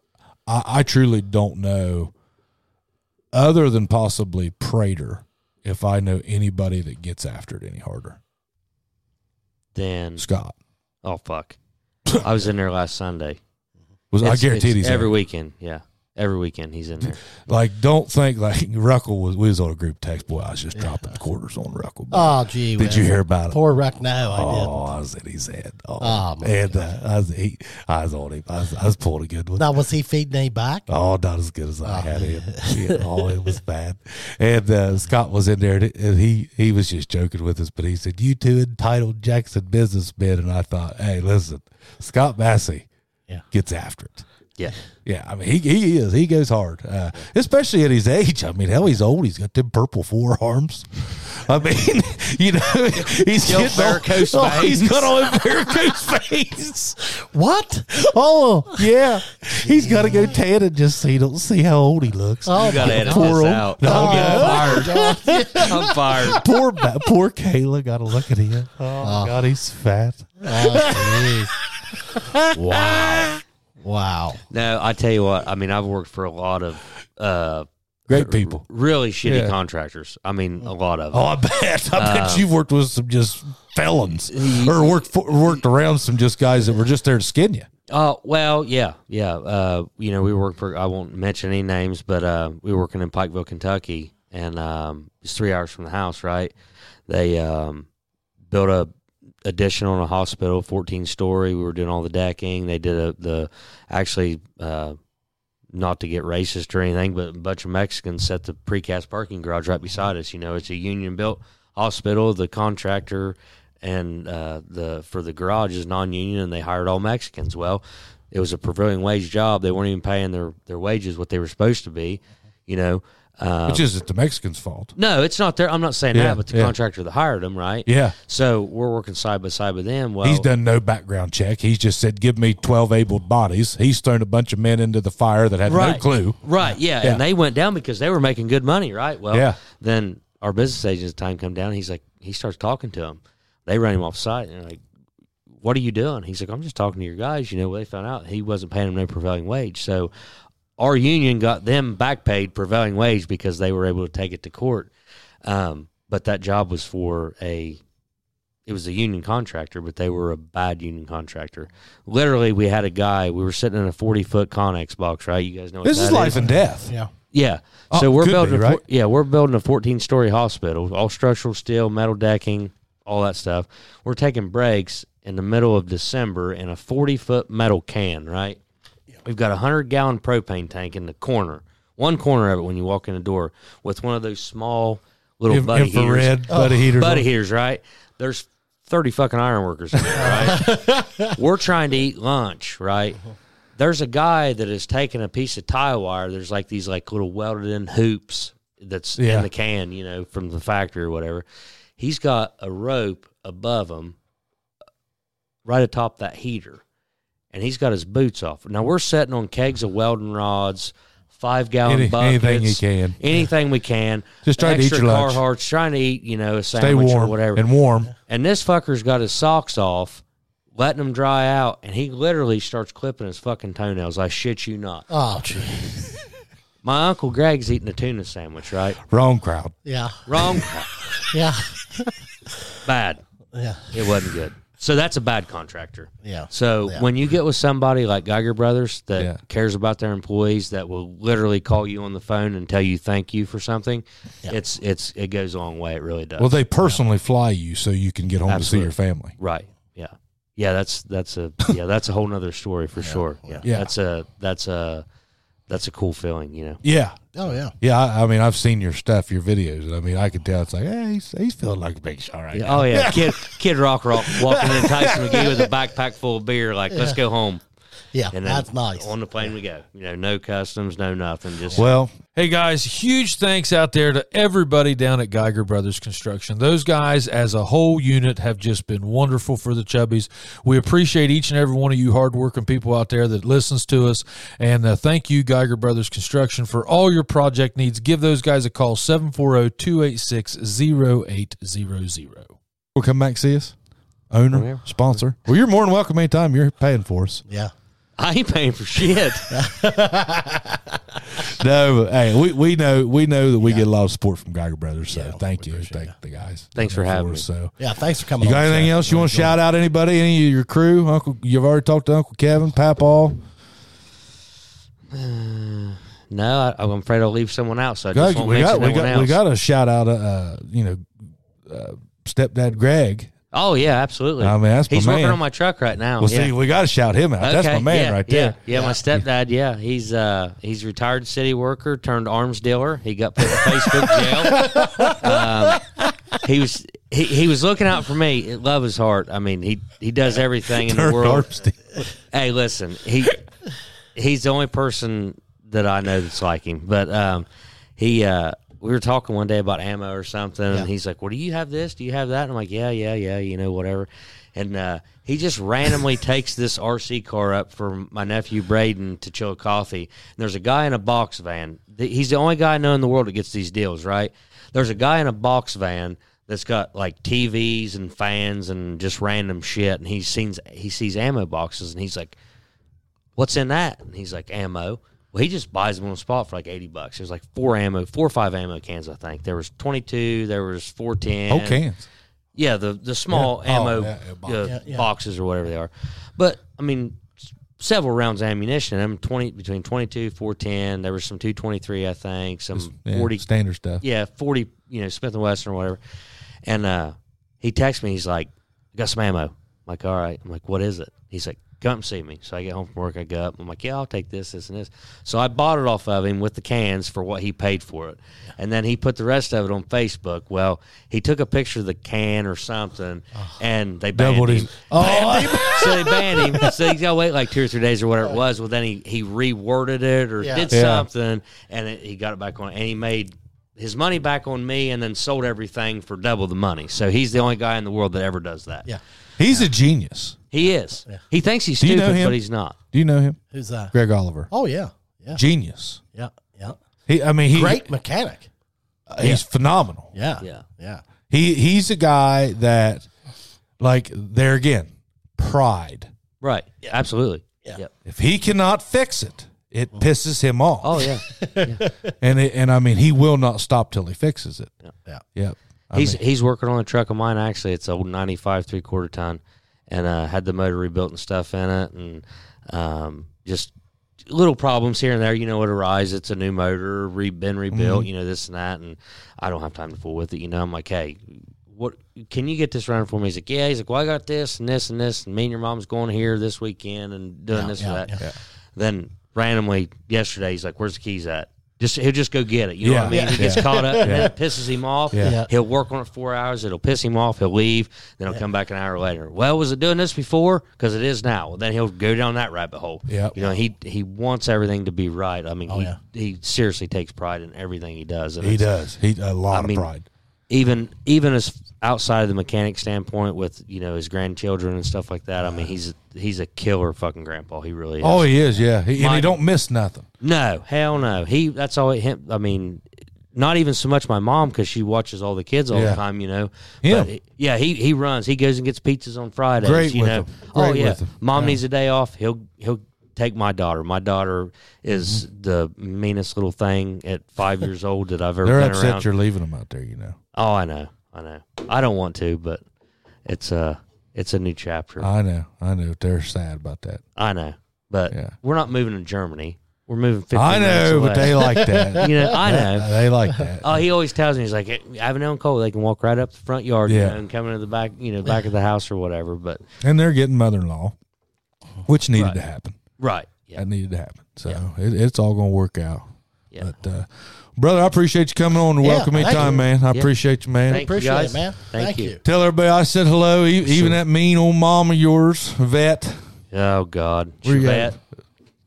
A: I, I truly don't know, other than possibly Prater, if I know anybody that gets after it any harder.
C: Then
A: Scott.
C: oh fuck, I was in there last Sunday.
A: Was I
C: It's-
A: guarantee
C: it's
A: he's
C: every
A: there.
C: weekend. Yeah, every weekend he's in there.
A: Like, don't think like Ruckle was. We was on a group text. Boy, I was just dropping quarters on Ruckle.
B: Oh, gee.
A: Did you hear about it?
B: Poor Ruck. No, I didn't.
A: Oh, I was in his head. Oh,
B: Oh, my
A: and uh, I was he, I was on him. I was, I was pulling a good one.
B: Now, was he feeding any back?
A: Oh, not as good as I had him. Yeah, oh, it was bad. And uh, Scott was in there, and he he was just joking with us, but he said, "You two entitled Jackson businessmen," and I thought, "Hey, listen, Scott Massey
B: Yeah.
A: gets after it."
C: Yeah,
A: Yeah, I mean he he is he goes hard, uh, especially at his age. I mean, hell, he's old. He's got them purple forearms. I mean, you know, he's getting
C: varicose
A: oh, He's
C: veins.
A: got all varicose veins.
B: What?
A: Oh yeah, he's got to go tan and just so you don't see how old he looks.
B: Oh,
C: you gotta
B: my
C: edit
A: poor
C: this
A: old-
C: out.
A: No,
C: I'm fired. I'm fired.
A: poor poor Kayla got to look at him. Oh, my God, he's fat.
B: Oh, wow. Wow.
C: No, I tell you what. I mean, I've worked for a lot of uh,
A: Great people.
C: really shitty
A: Yeah.
C: contractors. I mean, a lot of.
A: Oh, I bet. I bet you've worked with some just felons, or worked for, worked around some just guys that were just there to skin you.
C: Oh well, yeah, yeah. Uh, you know, we work for. I won't mention any names, but uh, we were working in Pikeville, Kentucky, and um, it's three hours from the house. Right? They um, built a addition on a hospital, fourteen story. We were doing all the decking. They did a the actually. Uh, not to get racist or anything, but a bunch of Mexicans set the precast parking garage right beside us. You know, it's a union built hospital. The contractor and uh, the for the garage is non-union, and they hired all Mexicans. Well, it was a prevailing wage job. They weren't even paying their their wages what they were supposed to be. You know, uh,
A: Which isn't the Mexicans' fault.
C: no, it's not there. I'm not saying
A: Yeah,
C: that, but the
A: yeah.
C: contractor that hired them, right?
A: Yeah.
C: So we're working side by side with them. Well,
A: He's done no background check. He's just said, "Give me twelve able bodies." He's thrown a bunch of men into the fire that had no clue.
C: Right, yeah.
A: Yeah.
C: And they went down because they were making good money, right? Well,
A: Yeah.
C: then our business agent's time come down. He's like, he starts talking to them. They run him off site and they're like, what are you doing? He's like, I'm just talking to your guys. You know, they found out he wasn't paying them no prevailing wage. So our union got them back paid prevailing wage because they were able to take it to court. Um, but that job was for a, it was a union contractor, but they were a bad union contractor. Literally, we had a guy, we were sitting in a 40 foot Connex box, right? You guys know what
A: This
C: that
A: is life and death.
B: Yeah.
C: yeah.
A: Oh,
C: So we're building
A: be,
C: a,
A: right?
C: four- yeah, we're building a 14 story hospital, all structural steel, metal decking, all that stuff. We're taking breaks in the middle of December in a 40 foot metal can, right? We've got a 100 gallon propane tank in the corner, one corner of it when you walk in the door with one of those small little
A: Inf-
C: buddy heaters.
A: infrared buddy heaters.
C: Buddy
A: on-
C: heaters, right? There's 30 fucking iron workers in there, right? We're trying to eat lunch, right? There's a guy that is taking a piece of tie wire. There's like these like little welded in hoops that's
A: Yeah.
C: in the can, you know, from the factory or whatever. He's got a rope above him uh, right atop that heater. And he's got his boots off. Now we're sitting on kegs of welding rods, five gallon
A: Any-
C: buckets,
A: anything you can.
C: anything we can.
A: Just trying to eat
C: extra
A: your lunch.
C: Carhartts, trying to eat, you know, a
A: Stay
C: sandwich
A: warm
C: or whatever.
A: and warm.
C: And this fucker's got his socks off, letting them dry out, and he literally starts clipping his fucking toenails. I shit you not.
B: Oh, jeez.
C: My uncle Greg's eating a tuna sandwich, right?
A: Wrong crowd.
B: Yeah.
C: Wrong. Crowd.
B: yeah.
C: bad.
B: Yeah.
C: It wasn't good. So that's a bad contractor.
B: Yeah.
C: So
B: Yeah.
C: when you get with somebody like Geiger Brothers that
A: Yeah.
C: cares about their employees, that will literally call you on the phone and tell you thank you for something, it's it's it goes a long way. It really does.
A: Well, they personally fly you so you can get home
C: Absolutely.
A: to see your family.
C: Right. Yeah. Yeah. That's that's a yeah. That's a whole nother story for sure. Yeah.
A: Yeah.
C: That's a that's a that's a cool feeling. You know.
A: Yeah.
B: Oh, yeah.
A: Yeah, I, I mean, I've seen your stuff, your videos. and I mean, I can tell it's like, hey, he's, he's feeling like a big shot right
C: Yeah,
A: now.
C: oh yeah, kid Kid Rock Rock walking in Tyson McGee with a backpack full of beer. Like, let's go home.
B: Yeah.
C: And
B: That's nice.
C: On the plane we go. You know, no customs, no nothing. Just
A: Well,
D: Hey guys, huge thanks out there to everybody down at Geiger Brothers Construction. Those guys, as a whole unit, have just been wonderful for the Chubbies. We appreciate each and every one of you hardworking people out there that listens to us. And uh, thank you, Geiger Brothers Construction, for all your project needs. Give those guys a call, oh, 740 286 0800.
A: we'll come back see us. Owner, sponsor. Well, you're more than welcome anytime. You're paying for us.
B: Yeah.
C: I ain't paying for shit.
A: No, but, hey, we, we know we know that we get a lot of support from Geiger Brothers. So thank you, thank the guys.
C: Thanks for having
A: us,
C: me.
A: So
B: Yeah. Thanks for coming
A: you got
B: on,
A: anything
B: Seth.
A: else you want to shout out? Anybody? Any of your crew? Uncle, you've already talked to Uncle Kevin, Papaw.
C: No, I, I'm afraid I'll leave someone out. So I just
A: God,
C: won't
A: we got we
C: no one
A: got we got to shout out, uh, uh, you know, uh, stepdad Greg.
C: Oh yeah, absolutely.
A: I mean, that's my
C: he's working on my truck right now.
A: Well,
C: yeah.
A: see, we got to shout him out. That's my man
C: yeah,
A: right there.
C: Yeah, yeah, my stepdad. Yeah, he's uh he's retired city worker turned arms dealer. He got put in Facebook jail. um, he was he, he was looking out for me. Love his heart. I mean, he he does everything in the world. Hey, listen, he he's the only person that I know that's like him. But um, he uh, we were talking one day about ammo or something,
B: Yeah.
C: and he's like, "Well, do you have this? Do you have that?" And I'm like, "Yeah, yeah, yeah, you know, whatever." And uh, he just randomly takes this RC car up for my nephew Braden to Chillicothe. And there's a guy in a box van. He's the only guy I know in the world that gets these deals, right? There's a guy in a box van that's got like TVs and fans and just random shit, and he sees he sees ammo boxes, and he's like, what's in that? And he's like, ammo. Well, he just buys them on the spot for like eighty bucks. There's like four ammo, four or five ammo cans, I think. There was twenty two, there was four ten.
A: Oh, cans.
C: Yeah, the the small
A: Yeah. Oh,
C: ammo
A: yeah, yeah, box.
C: uh,
B: Yeah, yeah.
C: boxes or whatever they are. But I mean, several rounds of ammunition. I'm twenty between 22, 410. There was some two twenty three, I think. Some
A: Yeah,
C: forty
A: standard stuff.
C: yeah, 40, you know, Smith and Wesson or whatever. And uh, he texts me. He's like, I got some ammo. I'm like, all right. I'm like, what is it? He's like, come see me. So I get home from work. I go up. I'm like, yeah, I'll take this, this, and this. So I bought it off of him with the cans for what he paid for it. And then he put the rest of it on Facebook. Well, he took a picture of the can or something, and oh. they banned him.
A: Oh,
C: so they banned him. So he's got to wait like two or three days or whatever it was. Well, then he, he reworded it or
B: Yeah.
C: did
A: Yeah.
C: something, and it, he got it back on. And he made his money back on me, and then sold everything for double the money. So he's the only guy in the world that ever does that.
B: Yeah.
A: he's a genius.
C: He is. He thinks he's
A: Do you know
C: stupid,
A: him?
C: but he's not.
A: Do you know him?
B: Who's that?
A: Greg Oliver.
B: Oh yeah, yeah,
A: Genius.
B: yeah, yeah.
A: He, I mean, he,
B: Great mechanic.
A: Uh, he's phenomenal.
B: Yeah,
C: Yeah.
B: yeah.
A: He he's a guy that, like, there again, pride.
C: Right. Absolutely.
B: Yeah.
C: Yep.
A: If he cannot fix it, it pisses him off.
C: Oh yeah.
A: and it, and I mean, he will not stop till he fixes it.
B: Yeah.
A: Yep. I
C: he's
A: mean,
C: he's working on a truck of mine. Actually, it's a ninety five three quarter ton, and uh, had the motor rebuilt and stuff in it, and um, just little problems here and there. You know, it arise. It's a new motor, re- been rebuilt.
A: Mm-hmm.
C: You know, this and that, and I don't have time to fool with it. You know, I'm like, hey. What can you get this running for me? He's like, yeah. He's like, well, I got this and this and this, and me and your mom's going here this weekend and doing
B: Yeah,
C: this
B: yeah,
C: or that.
B: yeah.
C: Then randomly yesterday, he's like, "Where's the keys at?" Just he'll just go get it. You know what I
A: Yeah.
C: mean? He gets
A: Yeah.
C: caught up, and then it pisses him off.
A: Yeah.
B: Yeah.
C: He'll work on it four hours. It'll piss him off. He'll leave. Then he'll come back an hour later. Well, was it doing this before? Because it is now. Well, then he'll go down that rabbit hole.
A: Yeah.
C: You know, he he wants everything to be right. I mean,
B: Oh,
C: he
B: yeah.
C: he seriously takes pride in everything he does. And
A: he does. He a lot
C: I mean,
A: of pride.
C: Even even as outside of the mechanic standpoint, with you know his grandchildren and stuff like that. I mean, he's he's a killer fucking grandpa. He really is.
A: Oh, he is. Yeah, he, and he don't miss nothing.
C: No, hell no. He that's all him. I mean, not even so much my mom because she watches all the kids all
A: Yeah.
C: the time. You know. But yeah, he he runs. He goes and gets pizzas on Fridays.
A: Great
C: you
A: with
C: know.
A: him.
C: Oh yeah. Mom
A: Yeah.
C: needs a day off. He'll he'll take my daughter. My daughter is
A: Mm-hmm.
C: the meanest little thing at five years old that I've ever
A: They're
C: been
A: upset
C: around.
A: you're leaving them out there. You know.
C: Oh, I know. I know. I don't want to, but it's a it's a new chapter.
A: I know. I know. They're sad about that.
C: I know. But
A: Yeah.
C: we're not moving to Germany. We're moving 15
A: I know, but they like that.
C: you know, I know.
A: They like that.
C: Oh, he always tells me he's like, I have an uncle. They can walk right up the front yard,
A: Yeah.
C: you know, and come into the back, you know, back of the house or whatever. But
A: and they're getting mother-in-law, which needed
C: Right.
A: to happen.
C: Right, yeah,
A: That needed to happen. So it, it's all going to work out.
C: yeah.
A: But uh, brother, I appreciate you coming on and
B: Yeah,
A: welcome me time,
B: you.
A: man. I
C: Yeah.
A: appreciate you, man.
C: Thank you,
B: Appreciate
C: guys.
B: it, man.
C: Thank
B: Thank,
C: you.
B: you.
A: Tell everybody I said hello, e- even that mean old mom of yours, Vet.
C: Oh God,
A: Where you
C: Chevette.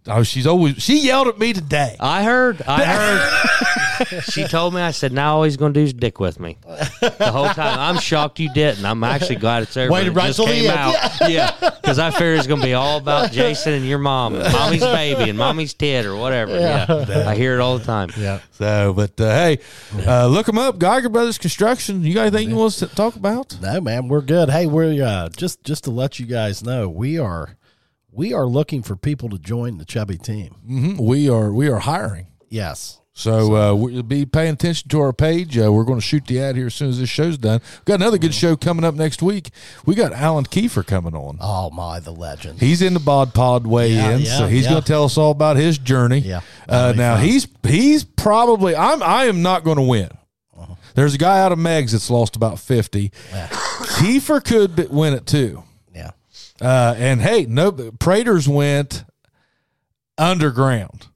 A: At? Oh, she's always she yelled at me today.
C: I heard. I heard. she told me. I said, "Now all he's going to do is dick with me." The whole time, I'm shocked you didn't. I'm actually glad it's over.
B: Waited
C: It
B: right
C: just
B: till the
C: came
B: end.
C: out. Yeah, because I figured it's going to be all about Jason and your mom, and mommy's baby, and mommy's tit, or whatever. Yeah, I hear it all the time.
B: Yeah.
A: So, but uh, hey, uh, look them up, Geiger Brothers Construction. You got anything you want to talk about?
B: No, man, we're good. Hey, we're uh, just just to let you guys know, we are we are looking for people to join the chubby team.
A: hmm We are we are hiring.
B: Yes.
A: So uh, we'll be paying attention to our page. Uh, we're going to shoot the ad here as soon as this show's done. We've got another good show coming up next week. We got Alan Kiefer coming on.
B: Oh my, the legend.
A: He's in the Bod Pod weigh-in,
B: Yeah,
A: so he's
B: yeah.
A: going to tell us all about his journey.
B: Yeah,
A: Uh, now
B: fun.
A: he's he's probably I'm I am not going to win.
B: Uh-huh.
A: There's a guy out of Meigs that's lost about fifty.
B: Yeah.
A: Kiefer could win it too.
B: Yeah.
A: Uh, and hey, no, Praters went underground.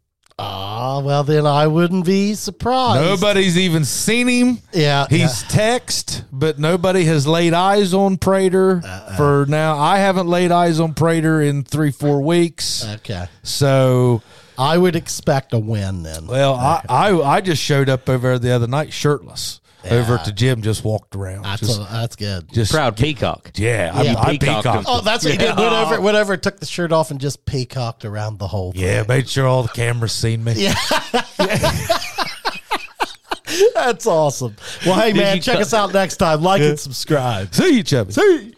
B: Ah, well then I wouldn't be surprised.
A: Nobody's even seen him.
B: Yeah.
A: He's text, but nobody has laid eyes on Prater
B: Uh-uh.
A: for now. I haven't laid eyes on Prater in three, four weeks.
B: okay.
A: So,
B: I would expect a win then.
A: well, I, I I just showed up over the other night shirtless. Over at the gym, just walked around.
B: That's
A: just,
B: a, that's good.
A: just
C: Proud peacock.
A: yeah, I,
B: Yeah.
A: I
C: Peacocked
A: peacocked.
B: Oh, that's what he did. Whatever, whatever. Took the shirt off and just peacocked around the whole. Thing.
A: Yeah, made sure all the cameras seen me.
B: Yeah. That's awesome. Well, hey man, check
C: cut-
B: us out next time. Like and subscribe.
A: See you, Chubby.
B: See.